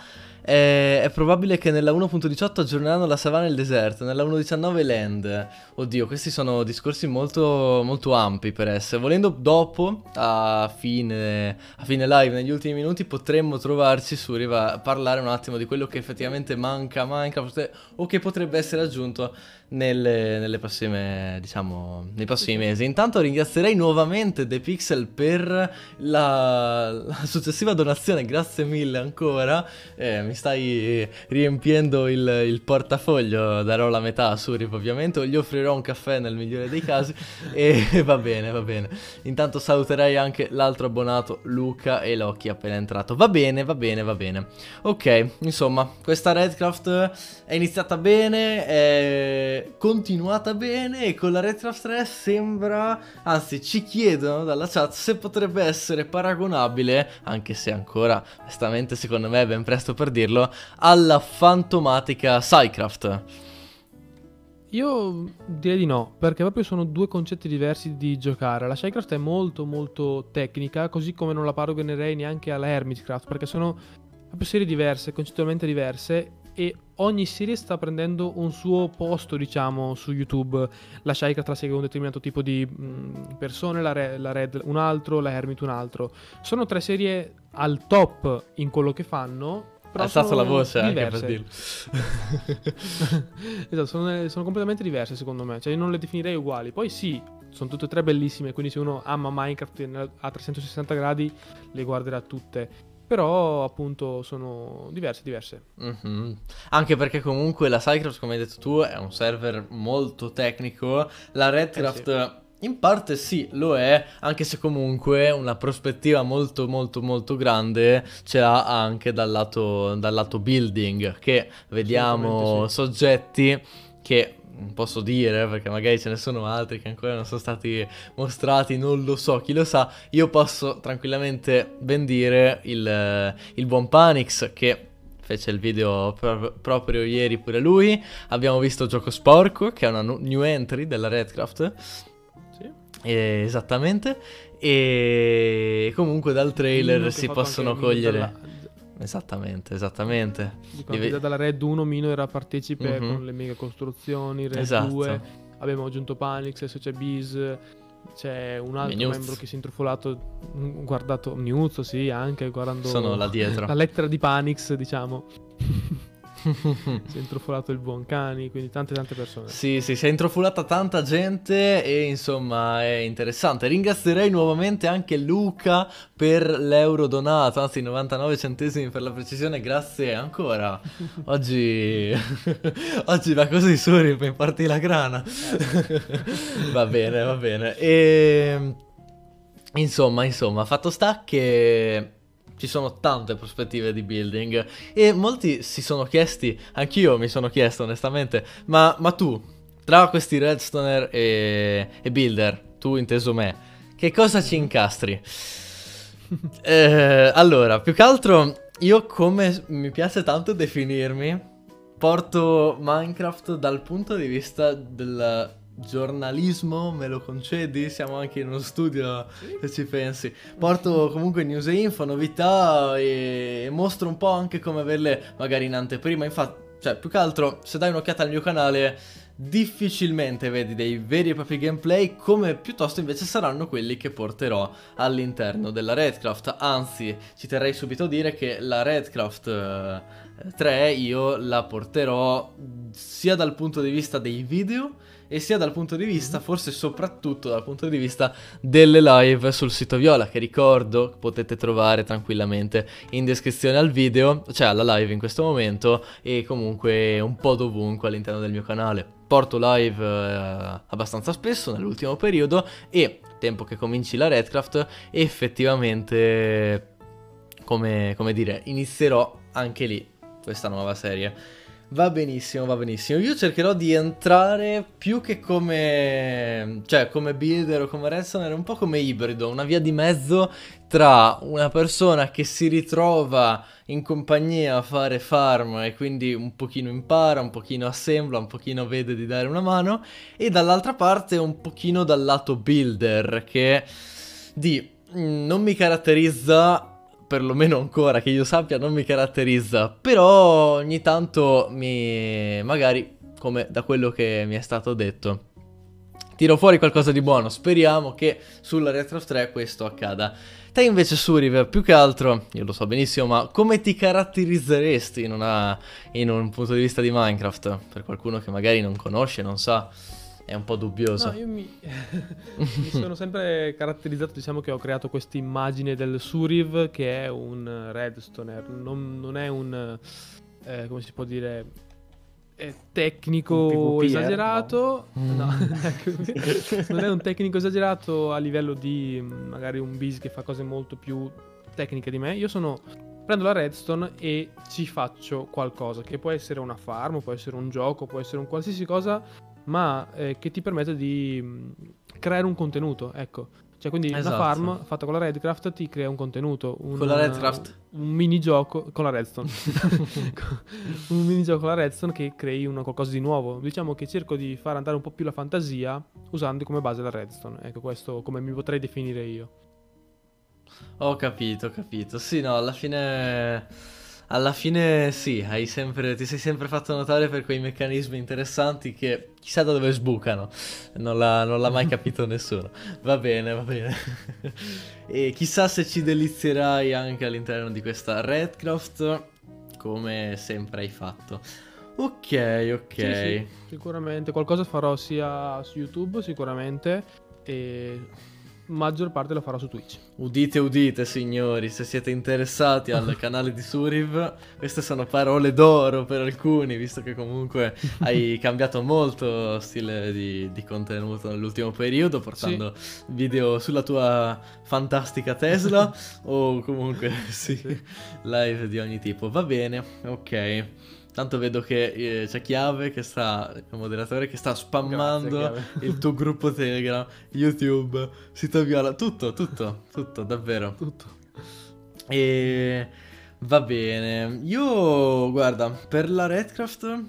Speaker 1: Eh, è probabile che nella 1.18 aggiorneranno la savana e il deserto, nella 1.19 land. Oddio, questi sono discorsi molto, molto ampi per essere. Volendo dopo, a fine, a fine live, negli ultimi minuti, potremmo trovarci su Riva a parlare un attimo di quello che effettivamente manca a Minecraft o che potrebbe essere aggiunto nelle, nelle prossime, diciamo, nei prossimi mesi. Intanto ringrazierei nuovamente The Pixel per la, la successiva donazione, grazie mille ancora. Eh, mi stai riempiendo il, il portafoglio, darò la metà a Surip ovviamente, o gli offrirò un caffè nel migliore dei casi e <laughs> va bene, va bene. Intanto saluterei anche l'altro abbonato Luca e Loki appena entrato. Va bene, va bene, va bene. Ok, insomma, questa Redcraft è iniziata bene, è continuata bene e con la Redcraft 3 sembra, anzi ci chiedono dalla chat se potrebbe essere paragonabile, anche se ancora onestamente secondo me è ben presto per dirlo, alla fantomatica Psycraft.
Speaker 2: Io direi di no, perché proprio sono due concetti diversi di giocare. La Shycraft è molto molto tecnica, così come non la paragonerei neanche alla Hermitcraft, perché sono proprio serie diverse, concettualmente diverse e ogni serie sta prendendo un suo posto, diciamo, su YouTube. La Shycraft la segue un determinato tipo di mh, persone, la, Re- la Red un altro, la Hermit un altro. Sono tre serie al top in quello che fanno. Però
Speaker 1: Ha alzato la voce anche
Speaker 2: diverse.
Speaker 1: per dirlo. <laughs>
Speaker 2: esatto, sono, sono completamente diverse secondo me, cioè io non le definirei uguali. Poi sì, sono tutte e tre bellissime, quindi se uno ama Minecraft in- a 360 gradi le guarderà tutte. Però appunto sono diverse, diverse.
Speaker 1: Mhm. Anche perché comunque la Cycrops, come hai detto tu, è un server molto tecnico. La Redcraft in parte sì, lo è, anche se comunque una prospettiva molto molto molto grande ce l'ha anche dal lato, dal lato building, che vediamo
Speaker 2: sì.
Speaker 1: soggetti che non posso dire perché magari ce ne sono altri che ancora non sono stati mostrati, non lo so, chi lo sa. Io posso tranquillamente ben dire il, il buon Panix che fece il video pro- proprio ieri pure lui. Abbiamo visto Gioco Sporco che è una new entry della Redcraft.
Speaker 2: Sì.
Speaker 1: Eh, esattamente. E comunque dal trailer si possono cogliere.
Speaker 2: dalla-
Speaker 1: Esattamente, esattamente.
Speaker 2: Dico,
Speaker 1: Li
Speaker 2: anche
Speaker 1: ve-
Speaker 2: dalla Red 1 Mino era partecipe
Speaker 1: Mhm.
Speaker 2: con le mega costruzioni, Red
Speaker 1: Esatto.
Speaker 2: 2 abbiamo aggiunto Panix, adesso c'è Biz, c'è un altro
Speaker 1: Minuz.
Speaker 2: membro che si è intrufolato, guardato Minuzzo, sì, anche guardando
Speaker 1: Sono là dietro.
Speaker 2: la lettera di Panix, diciamo. <laughs> <laughs> si è intrufolato il buon Cani, quindi tante tante persone.
Speaker 1: Sì, sì, si è introfulata tanta gente e insomma è interessante. Ringrazierei nuovamente anche Luca per l'euro donato, anzi 99 centesimi per la precisione, grazie ancora. <laughs> Oggi, <laughs> oggi va così su, mi parti la grana. va bene, va bene. E... Insomma, insomma, fatto sta che ci sono tante prospettive di building e molti si sono chiesti, anch'io mi sono chiesto onestamente, ma, ma tu, tra questi redstoner e, e builder, tu inteso me, che cosa ci incastri? <laughs> Eh, allora, più che altro, io come mi piace tanto definirmi, porto Minecraft dal punto di vista del, giornalismo, me lo concedi? Siamo anche in uno studio, se ci pensi. Porto comunque news e info, novità e mostro un po' anche come averle magari in anteprima. Infatti, cioè, più che altro, se dai un'occhiata al mio canale difficilmente vedi dei veri e propri gameplay come piuttosto invece saranno quelli che porterò all'interno della Redcraft anzi ci terrei subito a dire che la Redcraft 3 eh, io la porterò sia dal punto di vista dei video e sia dal punto di vista, forse soprattutto dal punto di vista delle live sul sito Viola, che ricordo potete trovare tranquillamente in descrizione al video, cioè alla live in questo momento e comunque un po' dovunque all'interno del mio canale. Porto live eh, abbastanza spesso nell'ultimo periodo e tempo che cominci la Redcraft effettivamente come, come dire inizierò anche lì questa nuova serie. Va benissimo, va benissimo. Io cercherò di entrare più che come... cioè come builder o come redstone, un po' come ibrido, una via di mezzo tra una persona che si ritrova in compagnia a fare farm e quindi un pochino impara, un pochino assembla, un pochino vede di dare una mano e dall'altra parte un pochino dal lato builder che di mm, non mi caratterizza perlomeno ancora che io sappia non mi caratterizza, però ogni tanto mi magari come da quello che mi è stato detto tiro fuori qualcosa di buono, speriamo che sulla Retro 3 questo accada. Te invece Suriv, più che altro, io lo so benissimo, ma come ti caratterizzeresti in, una, in un punto di vista di Minecraft? Per qualcuno che magari non conosce, non sa è un po' dubbioso.
Speaker 2: No, io mi, <laughs> mi sono sempre caratterizzato, diciamo che ho creato questa immagine del Suriv che è un redstoner, non, non è un, eh, come si può dire, è tecnico PvP, esagerato, no. no <laughs> non è un tecnico esagerato a livello di magari un bis che fa cose molto più tecniche di me. Io sono prendo la redstone e ci faccio qualcosa, che può essere una farm, può essere un gioco, può essere un qualsiasi cosa ma eh, che ti permette di mh, creare un contenuto, ecco. Cioè, quindi esatto. una farm fatta con la Redcraft ti crea un contenuto. Un,
Speaker 1: con la Redcraft?
Speaker 2: Un minigioco con la Redstone. <laughs> un minigioco con la Redstone che crei una, qualcosa di nuovo. Diciamo che cerco di far andare un po' più la fantasia usando come base la Redstone. Ecco, questo come mi potrei definire io.
Speaker 1: Ho capito, ho capito. Sì, no, alla fine alla fine sì, sempre, ti sei sempre fatto notare per quei meccanismi interessanti che chissà da dove sbucano, non l'ha, non l'ha mai <laughs> capito nessuno. Va bene, va bene. <laughs> e chissà se ci delizierai anche all'interno di questa Redcraft, come sempre hai fatto. Ok, ok. Sì,
Speaker 2: sì, sicuramente qualcosa farò sia su YouTube, sicuramente, e maggior parte lo farò su Twitch.
Speaker 1: Udite, udite, signori, se siete interessati al <laughs> canale di Suriv, queste sono parole d'oro per alcuni, visto che comunque <laughs> hai cambiato molto stile di, di contenuto nell'ultimo periodo, portando sì. video sulla tua fantastica Tesla <laughs> o comunque sì, sì, live di ogni tipo. Va bene, ok. Tanto vedo che eh, c'è Chiave che sta, il moderatore che sta spammando Grazie, il tuo gruppo Telegram, YouTube, sito viola, tutto, tutto, tutto, davvero.
Speaker 2: Tutto.
Speaker 1: E va bene. Io, guarda, per la Redcraft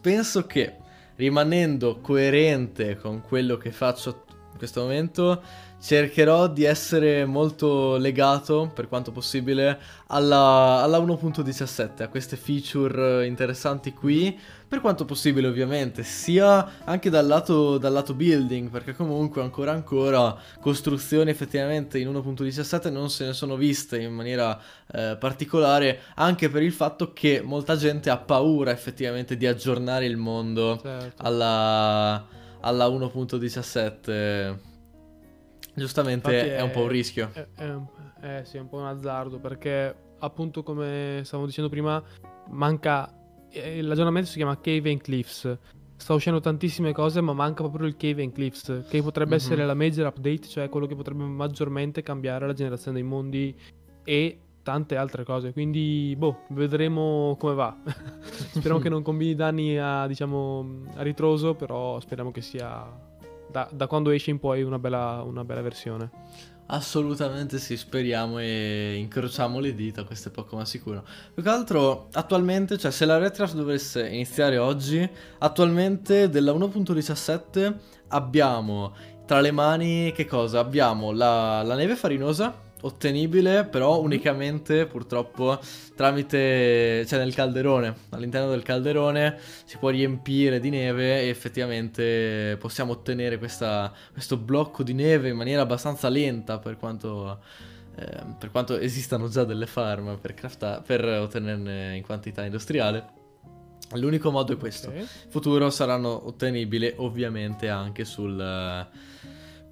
Speaker 1: penso che rimanendo coerente con quello che faccio in questo momento cercherò di essere molto legato, per quanto possibile, alla, alla 1.17, a queste feature interessanti qui, per quanto possibile ovviamente, sia anche dal lato, dal lato building, perché comunque ancora ancora costruzioni effettivamente in 1.17 non se ne sono viste in maniera eh, particolare, anche per il fatto che molta gente ha paura effettivamente di aggiornare il mondo certo. alla, alla 1.17 Giustamente è, è, un po' un rischio.
Speaker 2: È, è, eh sì, è un po' un azzardo perché appunto come stavamo dicendo prima manca... Eh, l'aggiornamento si chiama Cave and Cliffs. Sta uscendo tantissime cose ma manca proprio il Cave and Cliffs che potrebbe mm-hmm. essere la major update, cioè quello che potrebbe maggiormente cambiare la generazione dei mondi e tante altre cose. Quindi, boh, vedremo come va. <laughs> speriamo che non <laughs> combini danni a, diciamo, a ritroso, però speriamo che sia da, da quando esce in poi una bella, una bella versione.
Speaker 1: Assolutamente sì, speriamo e incrociamo le dita, questo è poco ma sicuro. Più che altro, attualmente, cioè se la Redcraft dovesse iniziare oggi, attualmente della 1.17 abbiamo tra le mani che cosa? Abbiamo la, la neve farinosa, ottenibile però mhm. unicamente purtroppo tramite cioè nel calderone all'interno del calderone si può riempire di neve e effettivamente possiamo ottenere questa, questo blocco di neve in maniera abbastanza lenta per quanto eh, per quanto esistano già delle farm per, crafta- per ottenerne in quantità industriale l'unico modo è questo okay. in futuro saranno ottenibili ovviamente anche sul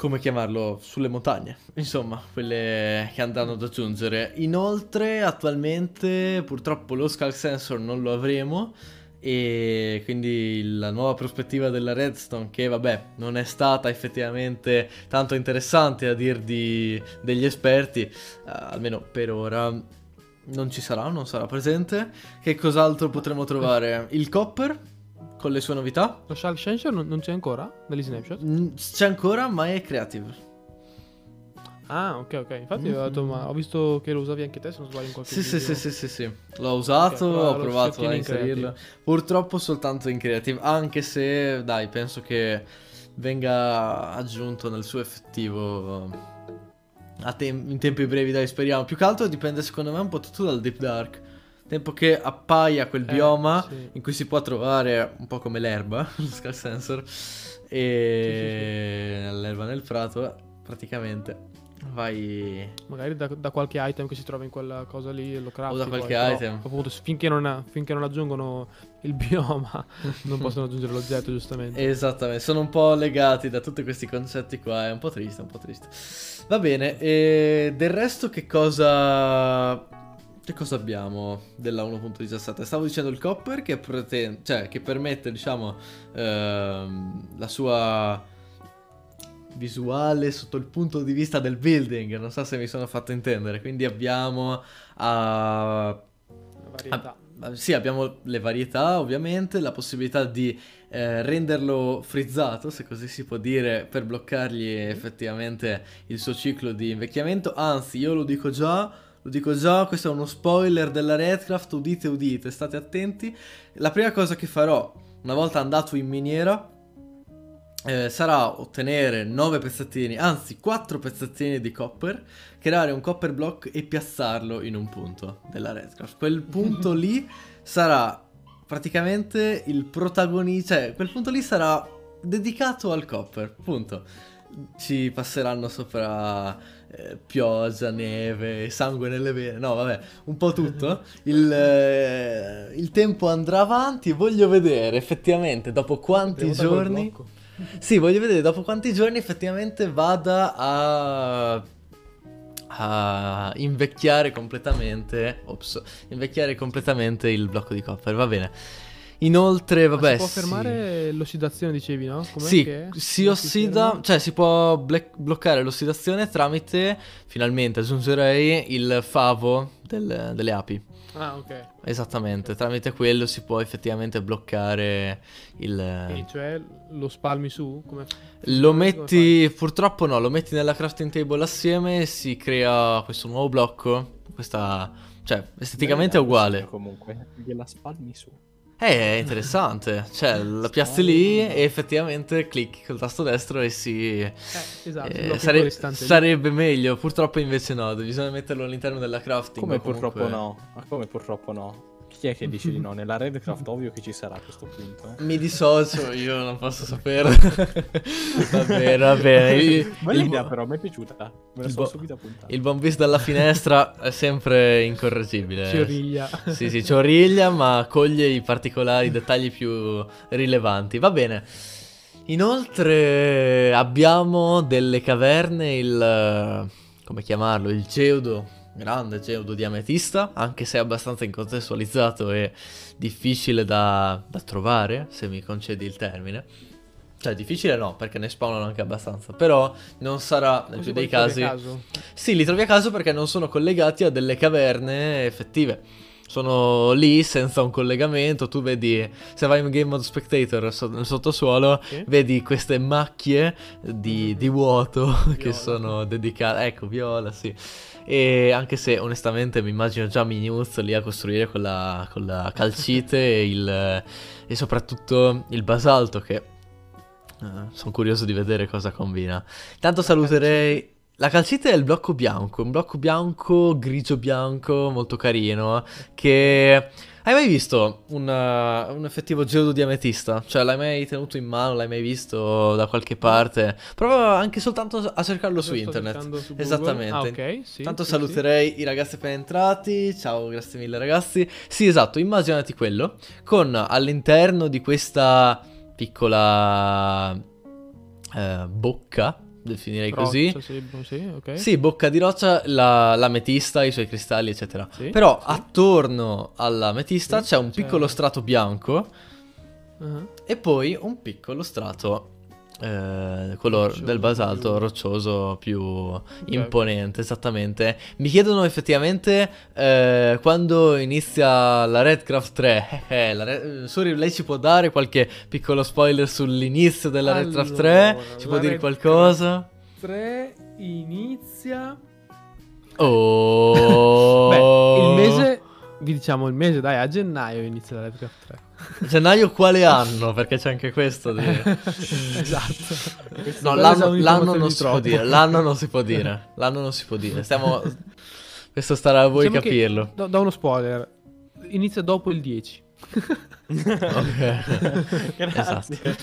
Speaker 1: come chiamarlo, sulle montagne, <laughs> insomma, quelle che andranno ad aggiungere. Inoltre, attualmente, purtroppo lo Skull Sensor non lo avremo e quindi la nuova prospettiva della Redstone che vabbè non è stata effettivamente tanto interessante a dir di, degli esperti, uh, almeno per ora non ci sarà, non sarà presente. Che cos'altro potremo trovare? Il copper con le sue novità.
Speaker 2: Lo Shark Sensor non, non c'è ancora negli snapshot?
Speaker 1: Mm, c'è ancora, ma è creative.
Speaker 2: Ah, ok, ok. Infatti mm-hmm. ho, detto, ma ho visto che lo usavi anche te, se non sbaglio in qualche
Speaker 1: sì,
Speaker 2: video.
Speaker 1: Sì, sì, sì, sì, L'ho usato, okay, ho provato a inserirlo. Purtroppo soltanto in creative, anche se, dai, penso che venga aggiunto nel suo effettivo te- in tempi brevi, dai, speriamo. Più che altro dipende secondo me un po' tutto dal Deep Dark tempo che appaia quel eh, bioma sì. in cui si può trovare un po' come l'erba, <laughs> lo Skull Sensor, e sì, sì, l'erba nel prato, praticamente vai...
Speaker 2: Magari da, da, qualche item che si trova in quella cosa lì lo crafti.
Speaker 1: O da qualche
Speaker 2: poi,
Speaker 1: item.
Speaker 2: Però, appunto, finché non, finché non, aggiungono il bioma, <laughs> non possono aggiungere l'oggetto, giustamente.
Speaker 1: Esattamente, sono un po' legati da tutti questi concetti qua, è un po' triste, un po' triste. Va bene, e del resto che cosa che cosa abbiamo della 1.17? Stavo dicendo il copper che, pretende, cioè, che permette, diciamo, ehm, la sua visuale sotto il punto di vista del building. Non so se mi sono fatto intendere. Quindi abbiamo uh,
Speaker 2: la varietà.
Speaker 1: A, sì, abbiamo le varietà, ovviamente, la possibilità di eh, renderlo frizzato, se così si può dire, per bloccargli effettivamente il suo ciclo di invecchiamento. Anzi, io lo dico già lo dico già, questo è uno spoiler della Redcraft, udite udite, state attenti. La prima cosa che farò, una volta andato in miniera, eh, sarà ottenere 9 pezzettini, anzi 4 pezzettini di copper, creare un copper block e piazzarlo in un punto della Redcraft. Quel punto lì <laughs> sarà praticamente il protagonista, cioè quel punto lì sarà dedicato al copper, punto. Ci passeranno sopra eh, pioggia, neve, sangue nelle vene, no vabbè, un po' tutto. <laughs> Il, eh, il tempo andrà avanti voglio vedere effettivamente dopo quanti giorni... <laughs> Sì, voglio vedere dopo quanti giorni effettivamente vada a a invecchiare completamente. Ops, invecchiare completamente il blocco di copper. Va bene. Inoltre, vabbè.
Speaker 2: Ma si può fermare l'ossidazione, dicevi, no?
Speaker 1: Com'è sì, che si ossida, si cioè si può black- bloccare l'ossidazione tramite, finalmente aggiungerei, il favo del, delle api.
Speaker 2: Ah, ok.
Speaker 1: Esattamente, tramite quello si può effettivamente bloccare il...
Speaker 2: E cioè lo spalmi su? Come...
Speaker 1: Lo metti, purtroppo no, lo metti nella crafting table assieme e si crea questo nuovo blocco, questa... cioè esteticamente è uguale.
Speaker 3: Comunque, gliela spalmi su.
Speaker 1: Eh, è interessante. Cioè, <laughs> la piazzi lì e effettivamente clicchi col tasto destro e si.
Speaker 2: Eh, esatto.
Speaker 1: Eh, sare- sarebbe meglio. Purtroppo invece no. Bisogna metterlo all'interno della crafting.
Speaker 3: Come purtroppo no? Ma come purtroppo no? Chi è che dice di <laughs> no? Nella Redcraft ovvio che ci sarà a questo punto.
Speaker 1: Eh? Mi dissocio, io non posso saperlo. <laughs> va bene, va bene.
Speaker 3: Bella idea però, mi è piaciuta. Me la sono bo- subito appuntata.
Speaker 1: Il visto dalla finestra è sempre incorreggibile.
Speaker 2: Cioriglia.
Speaker 1: Sì, sì, cioriglia, ma coglie i particolari dettagli più rilevanti. Va bene. Inoltre abbiamo delle caverne, il... come chiamarlo? Il geudo grande geodo di ametista, anche se è abbastanza incontestualizzato e difficile da, da trovare, se mi concedi il termine. Cioè, difficile no, perché ne spawnano anche abbastanza. Però non sarà, nel più dei casi...
Speaker 2: Caso.
Speaker 1: Sì, li trovi a caso perché non sono collegati a delle caverne effettive. Sono lì senza un collegamento. Tu vedi, se vai in Game Mode Spectator so- nel sottosuolo,
Speaker 2: Sì.
Speaker 1: vedi queste macchie di, di vuoto <laughs> che
Speaker 2: Viola.
Speaker 1: sono dedicate. Ecco, viola, sì. E anche se onestamente mi immagino già Minuz lì a costruire con la, con la calcite <laughs> e, il, e soprattutto il basalto che sono curioso di vedere cosa combina. Intanto saluterei... La calcite è il blocco bianco, un blocco bianco, grigio-bianco, molto carino, che... Hai mai visto un, uh, un effettivo geodo di ametista? Cioè, l'hai mai tenuto in mano, l'hai mai visto da qualche parte? Prova anche soltanto a cercarlo su
Speaker 2: Lo
Speaker 1: internet.
Speaker 2: su.
Speaker 1: Esattamente.
Speaker 2: Ah, ok, sì,
Speaker 1: Tanto
Speaker 2: sì,
Speaker 1: saluterei i ragazzi appena entrati. Ciao, grazie mille ragazzi. Sì, esatto, immaginati quello con all'interno di questa piccola eh, bocca, definirei così.
Speaker 2: Roccia, sì, boh, sì, ok.
Speaker 1: Sì, bocca di roccia, la, l'ametista, i suoi cristalli, eccetera.
Speaker 2: Sì,
Speaker 1: Però attorno all'ametista c'è un
Speaker 2: c'è-
Speaker 1: piccolo strato bianco
Speaker 2: Ah,
Speaker 1: e poi un piccolo strato, eh, quello
Speaker 2: Roccioso,
Speaker 1: del basalto
Speaker 2: più-
Speaker 1: roccioso più imponente, esattamente. Mi chiedono effettivamente eh, quando inizia la Redcraft 3. <laughs> Eh, eh, la Red- Suri, lei ci può dare qualche piccolo spoiler sull'inizio della Redcraft 3?
Speaker 2: Allora,
Speaker 1: Ci può dire
Speaker 2: Redcraft
Speaker 1: qualcosa?
Speaker 2: 3 inizia...
Speaker 1: Oh. <laughs>
Speaker 2: Beh, il mese... Vi diciamo il mese, dai, a gennaio inizia la Redcraft 3.
Speaker 1: Gennaio quale anno? Perché c'è anche questo. Di... <laughs>
Speaker 2: esatto.
Speaker 1: No, l'anno, l'anno non si può dire. L'anno non si può dire. L'anno non si può dire. Stiamo... Questo starà a voi
Speaker 2: Diciamo che-
Speaker 1: capirlo.
Speaker 2: do, do uno spoiler. Inizia dopo il 10.
Speaker 1: Ok. <laughs> <laughs>
Speaker 3: Grazie.
Speaker 1: Esatto.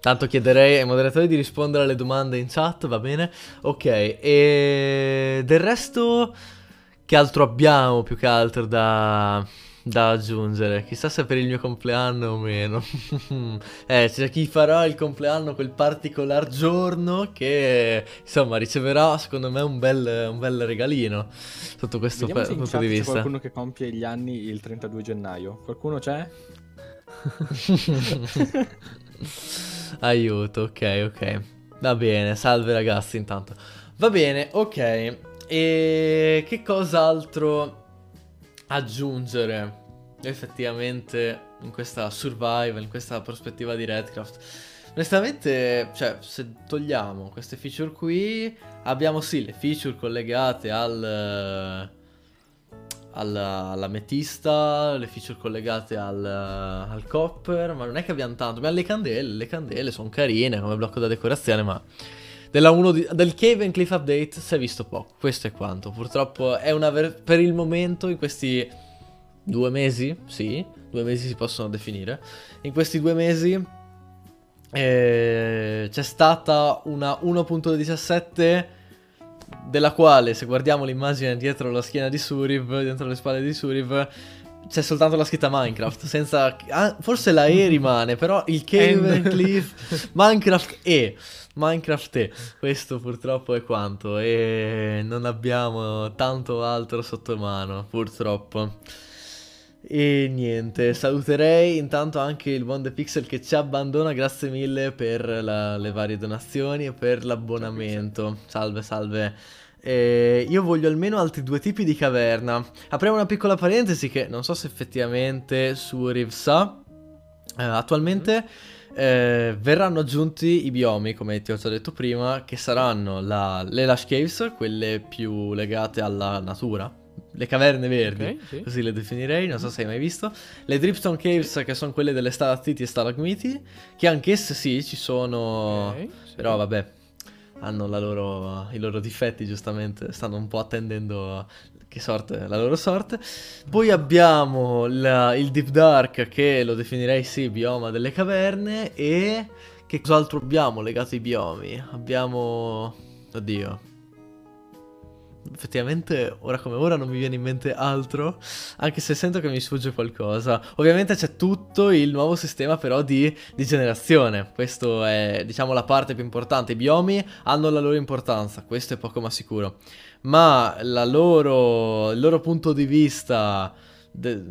Speaker 1: Tanto chiederei ai moderatori di rispondere alle domande in chat, va bene? Ok, e del resto che altro abbiamo più che altro da, da aggiungere? Chissà se per il mio compleanno o meno. <laughs> eh, c'è chi farà il compleanno quel particolar giorno che insomma riceverà secondo me un bel, un bel regalino sotto questo pe- punto
Speaker 3: chat
Speaker 1: di
Speaker 3: c'è
Speaker 1: vista.
Speaker 3: qualcuno che compie gli anni il 32 gennaio. Qualcuno c'è? <laughs>
Speaker 1: Aiuto, ok, ok. Va bene, salve ragazzi intanto. Va bene, ok. E che cos'altro aggiungere effettivamente in questa survival, in questa prospettiva di Redcraft? Onestamente, cioè, se togliamo queste feature qui, abbiamo sì le feature collegate al alla, all'ametista, le feature collegate al, al copper, ma non è che abbiamo tanto. Abbiamo le candele, le candele sono carine come blocco da decorazione, ma della 1 di- del Cave and Cliff Update si è visto poco. Questo è quanto. Purtroppo è una ver- per il momento in questi due mesi, sì, due mesi si possono definire. In questi due mesi eh, c'è stata una 1.17 della quale se guardiamo l'immagine dietro la schiena di Suriv, dietro le spalle di Suriv, c'è soltanto la scritta Minecraft, senza... ah, forse la E rimane, però il Cave and Cliff, Minecraft E, Minecraft E, questo purtroppo è quanto e non abbiamo tanto altro sotto mano, purtroppo. E niente, saluterei intanto anche il buon The Pixel che ci abbandona, grazie mille per la- le varie donazioni e per l'abbonamento. Salve, salve. Eh, io voglio almeno altri due tipi di caverna. Apriamo una piccola parentesi che non so se effettivamente su Riv sa. Eh, attualmente eh, verranno aggiunti i biomi, come ti ho già detto prima, che saranno la- le Lush Caves, quelle più legate alla natura, le caverne verdi
Speaker 2: Ok, sì.
Speaker 1: così le definirei, non so se hai mai visto. Le Dripstone Caves, che sono quelle delle stalattiti e stalagmiti, che anch'esse sì, ci sono...
Speaker 2: Ok, sì.
Speaker 1: Però vabbè, hanno loro- i loro difetti, giustamente, stanno un po' attendendo che sorte, la loro sorte. Poi abbiamo la- il Deep Dark, che lo definirei sì, bioma delle caverne, e che cos'altro abbiamo legato ai biomi? Abbiamo... Oddio. Effettivamente, ora come ora non mi viene in mente altro, anche se sento che mi sfugge qualcosa. Ovviamente c'è tutto il nuovo sistema però di, di generazione, questo è diciamo la parte più importante. I biomi hanno la loro importanza, questo è poco ma sicuro. Ma loro, il loro punto di vista de-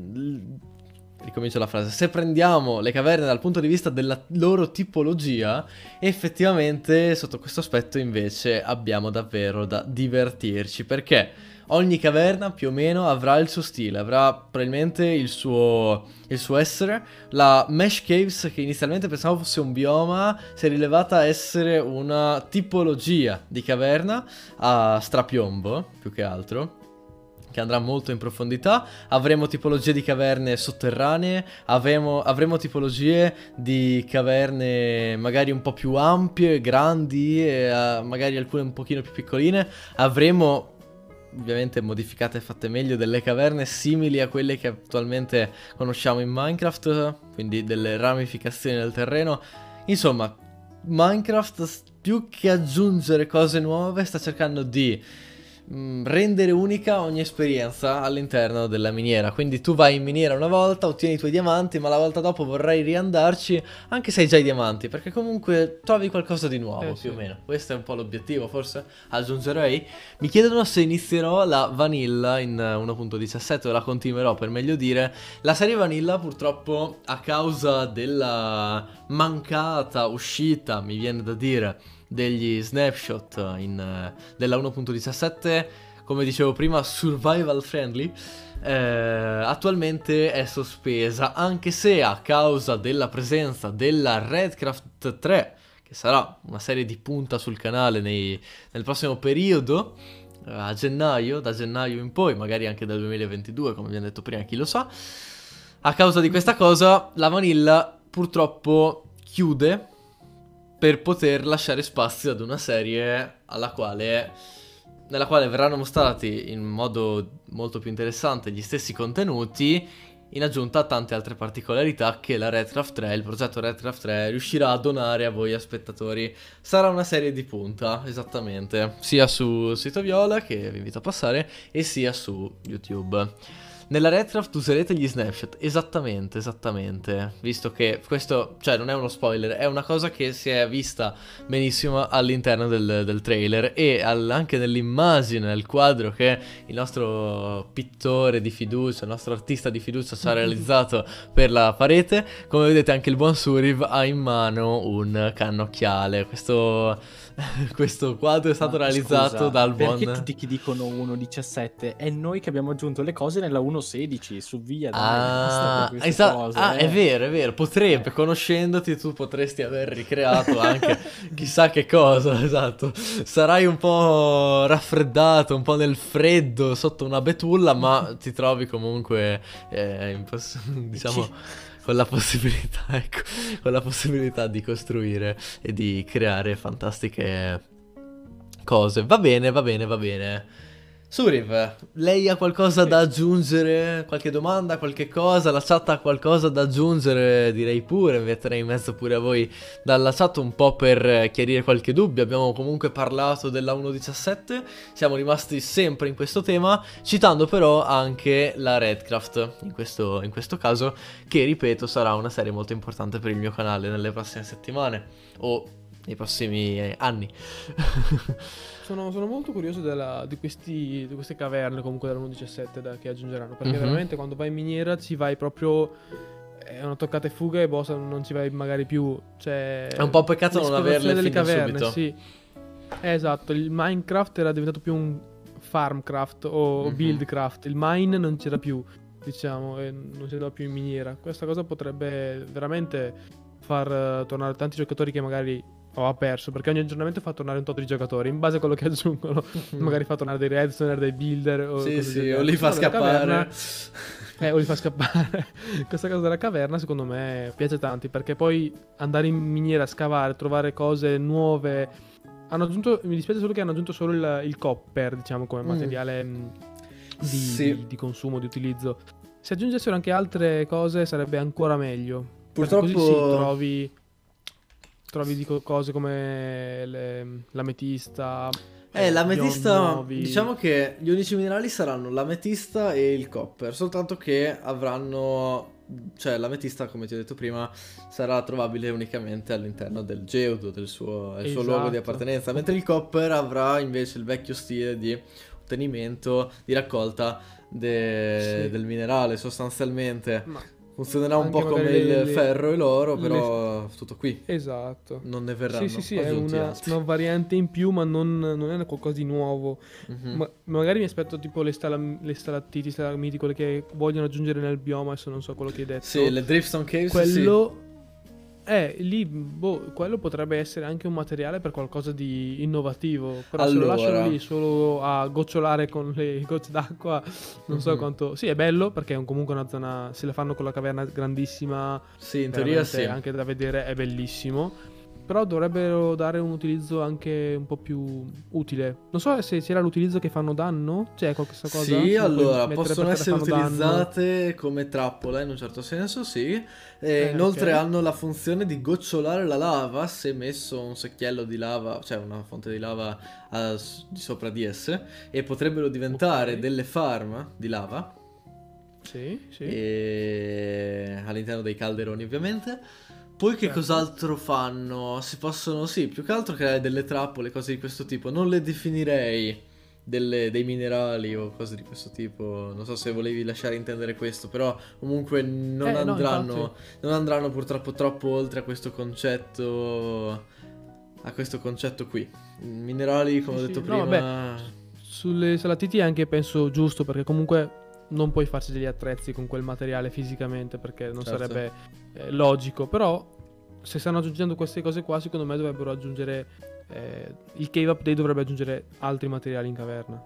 Speaker 1: ricomincio la frase, se prendiamo le caverne dal punto di vista della loro tipologia, effettivamente sotto questo aspetto invece abbiamo davvero da divertirci, perché ogni caverna più o meno avrà il suo stile, avrà probabilmente il suo, il suo essere. La Mesh Caves, che inizialmente pensavo fosse un bioma, si è rilevata essere una tipologia di caverna a strapiombo, più che altro che andrà molto in profondità. Avremo tipologie di caverne sotterranee, avremo, avremo, tipologie di caverne magari un po' più ampie, grandi, e, uh, magari alcune un pochino più piccoline. Avremo ovviamente modificate e fatte meglio, delle caverne simili a quelle che attualmente conosciamo in Minecraft, quindi delle ramificazioni del terreno. Insomma, Minecraft più che aggiungere cose nuove sta cercando di Mm, rendere unica ogni esperienza all'interno della miniera. Quindi tu vai in miniera una volta, ottieni i tuoi diamanti, ma la volta dopo vorrai riandarci anche se hai già i diamanti, perché comunque trovi qualcosa di nuovo, eh, più sì. o meno. Questo è un po' l'obiettivo, forse aggiungerei. Mi chiedono se inizierò la vanilla in 1.17 o la continuerò, per meglio dire. La serie vanilla purtroppo a causa della mancata uscita, mi viene da dire, degli snapshot in, uh, della 1.17, come dicevo prima, survival friendly. Eh, attualmente è sospesa, anche se a causa della presenza della Redcraft 3, che sarà una serie di punta sul canale nei, nel prossimo periodo, eh, a gennaio, da gennaio in poi, magari anche dal 2022, come abbiamo detto prima, chi lo sa. A causa di questa cosa, la Vanilla purtroppo chiude per poter lasciare spazio ad una serie quale, nella quale verranno mostrati in modo molto più interessante gli stessi contenuti in aggiunta a tante altre particolarità che la Redcraft 3, il progetto Redcraft 3 riuscirà a donare a voi spettatori. Sarà una serie di punta, esattamente, sia su sito Viola che vi invito a passare e sia su YouTube. Nella Redcraft userete gli snapshot, esattamente, esattamente, visto che questo, cioè non è uno spoiler, è una cosa che si è vista benissimo all'interno del, del trailer e al, anche nell'immagine, nel quadro che il nostro pittore di fiducia, il nostro artista di fiducia ci ha <laughs> realizzato per la parete, come vedete anche il buon Suriv ha in mano un cannocchiale, questo <laughs> questo quadro è stato Ma, realizzato scusa, dal buon...
Speaker 3: Perché tutti che dicono 1.17? È noi che abbiamo aggiunto le cose nella 1.16 su via.
Speaker 1: Ah, esa- cose, ah eh. è vero, è vero. Potrebbe, conoscendoti, tu potresti aver ricreato anche <laughs> chissà che cosa, esatto. Sarai un po' raffreddato, un po' nel freddo, sotto una betulla, ma <laughs> ti trovi comunque, eh, imposs- diciamo con la possibilità, <laughs> ecco, con la possibilità di costruire e di creare fantastiche cose. Va bene, va bene, va bene. Suriv, lei ha qualcosa da aggiungere? Qualche domanda, qualche cosa? La chat ha qualcosa da aggiungere? Direi pure, metterei in mezzo pure a voi dalla chat un po' per chiarire qualche dubbio. Abbiamo comunque parlato della 1.17, siamo rimasti sempre in questo tema, citando però anche la Redcraft, in questo, in questo caso, che ripeto sarà una serie molto importante per il mio canale nelle prossime settimane o nei prossimi anni. <laughs>
Speaker 2: sono, sono, molto curioso della, di, questi, di, queste caverne comunque dell'1.17 da, che aggiungeranno. Perché mm-hmm. veramente quando vai in miniera ci vai proprio. È una toccata e fuga e boss non ci vai magari più. Cioè,
Speaker 1: è un po' peccato non averle delle caverne, subito.
Speaker 2: sì. Eh, esatto, il Minecraft era diventato più un farmcraft o mm-hmm. buildcraft. Il mine non c'era più, diciamo, e non si andava più in miniera. Questa cosa potrebbe veramente far uh, tornare tanti giocatori che magari o ha perso perché ogni aggiornamento fa tornare un tot di giocatori in base a quello che aggiungono <laughs> magari fa tornare dei redstone dei builder o,
Speaker 1: sì, sì, o li fa scappare caverna,
Speaker 2: eh, o li fa scappare <laughs> questa cosa della caverna secondo me piace tanti perché poi andare in miniera a scavare trovare cose nuove hanno aggiunto mi dispiace solo che hanno aggiunto solo il, il copper diciamo come mm. materiale mm. di, sì. di, di consumo di utilizzo se aggiungessero anche altre cose sarebbe ancora meglio
Speaker 1: purtroppo così
Speaker 2: sì, trovi trovi dico, cose come le, l'ametista.
Speaker 1: Eh, eh l'ametista, diciamo che gli unici minerali saranno l'ametista e il copper, soltanto che avranno, cioè l'ametista, come ti ho detto prima, sarà trovabile unicamente all'interno del geodo, del suo, esatto. suo luogo di esatto. appartenenza, mentre il copper avrà invece il vecchio stile di ottenimento, di raccolta de- sì. del minerale sostanzialmente. Ma Funzionerà un po' come il
Speaker 2: le-
Speaker 1: ferro e l'oro,
Speaker 2: le-
Speaker 1: però tutto qui.
Speaker 2: Esatto.
Speaker 1: Non ne verranno
Speaker 2: Sì, sì, sì, è una, una variante in più, ma non, non è qualcosa di nuovo.
Speaker 1: Mhm.
Speaker 2: Ma- magari mi aspetto tipo le, stalam- le stalattiti, stalagmiti, quelle che vogliono aggiungere nel bioma, adesso non so quello che hai detto.
Speaker 1: Sì, le Dripstone Caves, sì.
Speaker 2: Eh, lì, boh, quello potrebbe essere anche un materiale per qualcosa di innovativo. Però se lo
Speaker 1: Allora.
Speaker 2: lasciano lì solo a gocciolare con le <laughs> gocce d'acqua, non so
Speaker 1: Mhm.
Speaker 2: quanto... Sì, è bello perché è un- comunque una zona... Se la fanno con la caverna grandissima,
Speaker 1: Sì, in teoria sì.
Speaker 2: anche da vedere è bellissimo. Però dovrebbero dare un utilizzo anche un po' più utile. Non so se c'era l'utilizzo che fanno danno. C'è questa cosa?
Speaker 1: Sì, allora possono essere
Speaker 2: fanno danno?
Speaker 1: utilizzate come trappola in un certo senso, sì. E
Speaker 2: Eh,
Speaker 1: inoltre
Speaker 2: ok.
Speaker 1: hanno la funzione di gocciolare la lava se messo un secchiello di lava, cioè una fonte di lava a- di sopra di esse, e potrebbero diventare
Speaker 2: Ok.
Speaker 1: delle farm di lava
Speaker 2: Sì, sì.
Speaker 1: e... all'interno dei calderoni ovviamente. Poi che
Speaker 2: Certo.
Speaker 1: cos'altro fanno? Si possono, sì, più che altro creare delle trappole, cose di questo tipo. Non le definirei delle- dei minerali o cose di questo tipo. Non so se volevi lasciare intendere questo, però comunque non
Speaker 2: Eh, no,
Speaker 1: andranno,
Speaker 2: infatti.
Speaker 1: non andranno purtroppo troppo oltre a questo concetto. A questo concetto qui. Minerali, come
Speaker 2: Sì,
Speaker 1: ho detto
Speaker 2: sì. No,
Speaker 1: prima.
Speaker 2: Sulle salatiti è anche penso giusto perché comunque non puoi farci degli attrezzi con quel materiale fisicamente perché non
Speaker 1: Certo.
Speaker 2: sarebbe eh, logico. Però se stanno aggiungendo queste cose qua, secondo me dovrebbero aggiungere... eh, il cave update dovrebbe aggiungere altri materiali in caverna.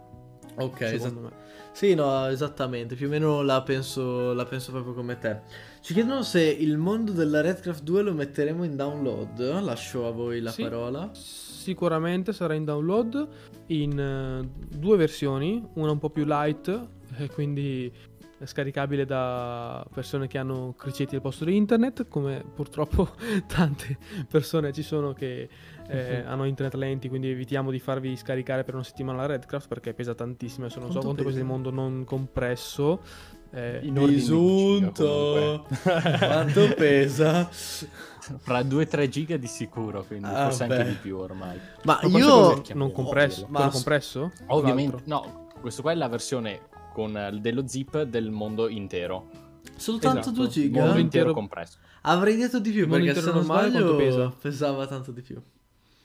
Speaker 1: ok, esatto.
Speaker 2: me.
Speaker 1: Sì, no, esattamente, più o meno la penso, la penso proprio come te. Ci chiedono se il mondo della Redcraft 2 lo metteremo in download, lascio a voi la
Speaker 2: Sì.
Speaker 1: parola.
Speaker 2: Sicuramente sarà in download in eh, due versioni, una un po' più light <laughs> e quindi è scaricabile da persone che hanno criceti al posto di internet, come purtroppo <laughs> tante persone ci sono che eh, hanno internet lenti, quindi evitiamo di farvi scaricare per una settimana la Redcraft perché pesa tantissimo, adesso non so
Speaker 1: Quanto
Speaker 2: quanto pesa il mondo non compresso. eh,
Speaker 1: Bisunto! <laughs> Quanto pesa?
Speaker 3: Fra 2-3 giga di sicuro, quindi
Speaker 1: Ah,
Speaker 3: forse
Speaker 1: beh.
Speaker 3: anche di più ormai.
Speaker 1: Ma io...
Speaker 2: non compresso,
Speaker 1: ma-
Speaker 2: quello compresso?
Speaker 3: Ovviamente,
Speaker 2: L'altro?
Speaker 3: no, questo qua è la versione con eh, dello zip del mondo intero.
Speaker 1: Soltanto
Speaker 2: Esatto.
Speaker 1: 2
Speaker 3: Mondo
Speaker 1: giga?
Speaker 2: Mondo
Speaker 3: intero
Speaker 2: intero-
Speaker 3: compresso.
Speaker 1: Avrei detto di più
Speaker 2: Il mondo
Speaker 1: perché se
Speaker 2: intero
Speaker 1: non
Speaker 2: normale
Speaker 1: sbaglio
Speaker 2: pesa?
Speaker 1: pesava tanto di più.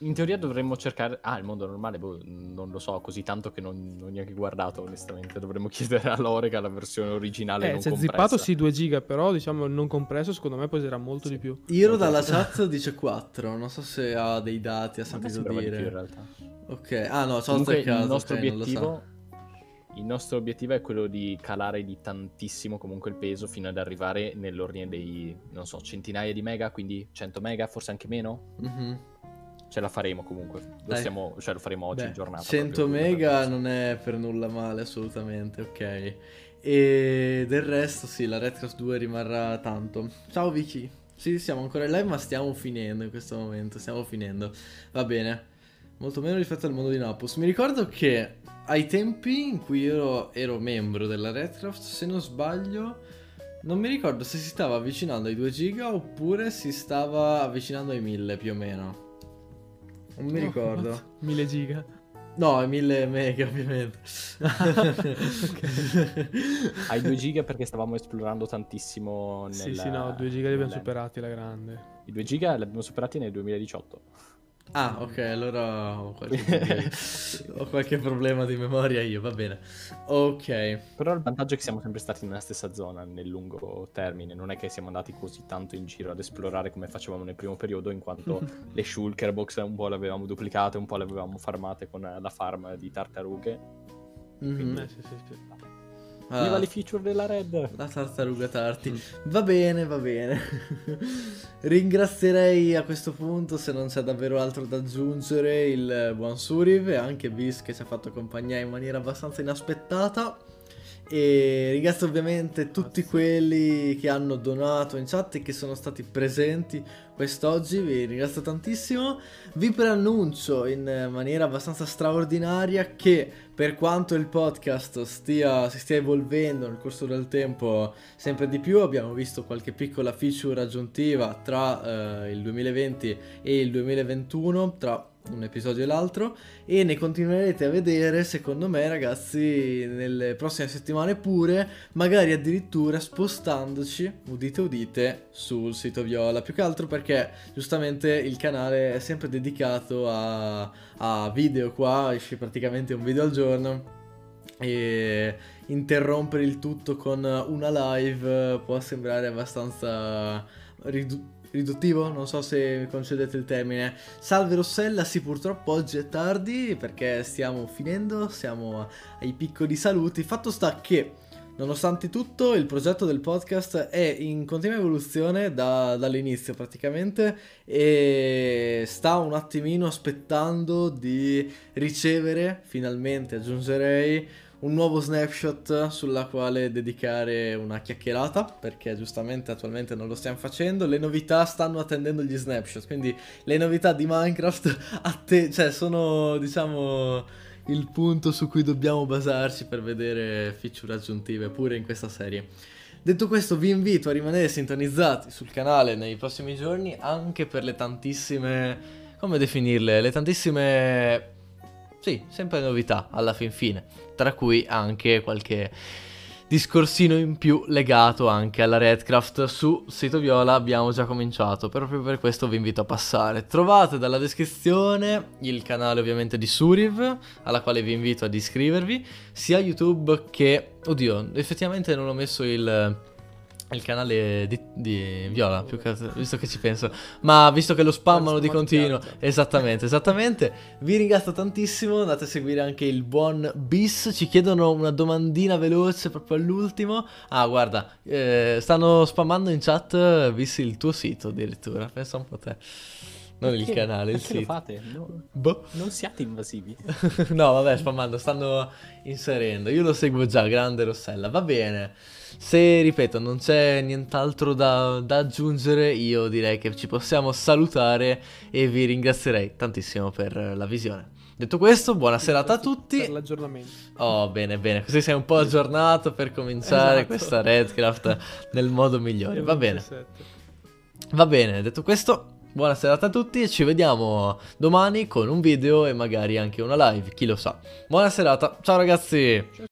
Speaker 3: In teoria dovremmo cercare... Ah, il mondo normale, boh, non lo so, così tanto che non, non ho neanche guardato, onestamente. Dovremmo <laughs> chiedere a Lorega la versione originale
Speaker 2: Eh,
Speaker 3: non
Speaker 2: se
Speaker 3: compressa.
Speaker 2: zippato sì 2 giga, però diciamo il non compresso secondo me peserà molto di più.
Speaker 1: Iro dalla chat <laughs> dice 4, non so se ha dei dati, ha sentito
Speaker 3: sembrava di più in
Speaker 1: dire.
Speaker 3: realtà.
Speaker 1: Ok, ah no, ci ho
Speaker 3: Comunque
Speaker 1: azzeccato,
Speaker 3: il nostro
Speaker 1: ok, non lo sa.
Speaker 3: obiettivo... Il nostro obiettivo è quello di calare di tantissimo comunque il peso fino ad arrivare nell'ordine dei, non so, centinaia di mega, quindi 100 mega, forse anche meno.
Speaker 1: Mhm.
Speaker 3: Ce la faremo comunque. Lo,
Speaker 1: Dai.
Speaker 3: stiamo, cioè, lo faremo oggi
Speaker 1: Beh,
Speaker 3: in giornata.
Speaker 1: 100
Speaker 3: proprio,
Speaker 1: mega non è per nulla male, assolutamente, ok. E del resto, sì, la Redcraft 2 rimarrà tanto. Ciao Vicky. Sì, siamo ancora in live, ma stiamo finendo in questo momento. Stiamo finendo. Va bene. Molto meno rispetto al mondo di Napus. Mi ricordo che ai tempi in cui io ero membro della Redcraft, se non sbaglio, non mi ricordo se si stava avvicinando ai 2 giga oppure si stava avvicinando ai 1000 più o meno. Non mi
Speaker 2: No,
Speaker 1: ricordo. <laughs>
Speaker 2: 1000 giga.
Speaker 1: No, è 1000 mega ovviamente. <laughs>
Speaker 3: Ai 2 giga perché stavamo esplorando tantissimo nel...
Speaker 2: Sì, sì, no, 2 giga li abbiamo superati alla grande.
Speaker 3: I 2 giga li abbiamo superati nel 2018.
Speaker 1: Ah, ok, allora ho qualche, <laughs> ho qualche problema di memoria io, va bene. Ok.
Speaker 3: Però il vantaggio è che siamo sempre stati nella stessa zona nel lungo termine, non è che siamo andati così tanto in giro ad esplorare come facevamo nel primo periodo, in quanto <laughs> le shulker box un po' le avevamo duplicate, un po' le avevamo farmate con la farm di tartarughe.
Speaker 1: Mhm.
Speaker 2: Eh, sì, sì, sì.
Speaker 1: Ah,
Speaker 3: Viva le feature della Red!
Speaker 1: la tartaruga tarti.
Speaker 3: Mm.
Speaker 1: Va bene, va bene. <laughs> Ringrazierei a questo punto, se non c'è davvero altro da aggiungere, il buon Suriv e anche Bis che ci ha fatto compagnia in maniera abbastanza inaspettata. E ringrazio ovviamente tutti quelli che hanno donato in chat e che sono stati presenti quest'oggi, vi ringrazio tantissimo. Vi preannuncio in maniera abbastanza straordinaria che per quanto il podcast stia, si stia evolvendo nel corso del tempo sempre di più, abbiamo visto qualche piccola feature aggiuntiva tra eh, il 2020 e il 2021, tra un episodio e l'altro e ne continuerete a vedere secondo me ragazzi nelle prossime settimane pure, magari addirittura spostandoci, udite udite, sul sito Viola, più che altro perché giustamente il canale è sempre dedicato a, a video qua, esce praticamente un video al giorno e interrompere il tutto con una live può sembrare abbastanza ridu- riduttivo, non so se concedete il termine. Salve Rossella, sì purtroppo oggi è tardi perché stiamo finendo, siamo ai piccoli saluti. Fatto sta che Nonostante tutto, il progetto del podcast è in continua evoluzione da, dall'inizio praticamente e sta un attimino aspettando di ricevere, finalmente aggiungerei, un nuovo snapshot sulla quale dedicare una chiacchierata, perché giustamente attualmente non lo stiamo facendo. Le novità stanno attendendo gli snapshot, quindi le novità di Minecraft <laughs> atte- cioè sono, diciamo, il punto su cui dobbiamo basarci per vedere feature aggiuntive pure in questa serie. Detto questo, vi invito a rimanere sintonizzati sul canale nei prossimi giorni anche per le tantissime come definirle? Le tantissime sì, sempre novità alla fin fine, tra cui anche qualche discorsino in più legato anche alla Redcraft. Su sito Viola abbiamo già cominciato proprio per questo vi invito a passare. Trovate dalla descrizione il canale ovviamente di Suriv alla quale vi invito ad iscrivervi sia YouTube che oddio effettivamente non ho messo il il canale di, di Viola, che visto che ci penso. Ma visto che lo spammano di continuo, esattamente, esattamente. Vi ringrazio tantissimo. Andate a seguire anche il buon Bis. Ci chiedono una domandina veloce proprio all'ultimo. Ah, guarda, eh, stanno spammando in chat, Bis, il tuo sito addirittura. Pensa un po' te. Non
Speaker 3: Perché?
Speaker 1: il canale, il sito.
Speaker 3: lo fate? No,
Speaker 1: Boh.
Speaker 3: non siate invasivi. <laughs>
Speaker 1: no, vabbè, spammando, stanno inserendo. Io lo seguo già, grande Rossella. Va bene. Se, ripeto, non c'è nient'altro da, da aggiungere, io direi che ci possiamo salutare e vi ringrazierei tantissimo per la visione. Detto questo, buona serata a tutti.
Speaker 2: Per l'aggiornamento.
Speaker 1: Oh, bene, bene, così sei un po' aggiornato per cominciare
Speaker 2: Esatto.
Speaker 1: questa Redcraft nel modo migliore. Va bene,
Speaker 2: 27.
Speaker 1: va bene, detto questo, buona serata a tutti e ci vediamo domani con un video e magari anche una live, chi lo sa. Buona serata, ciao ragazzi!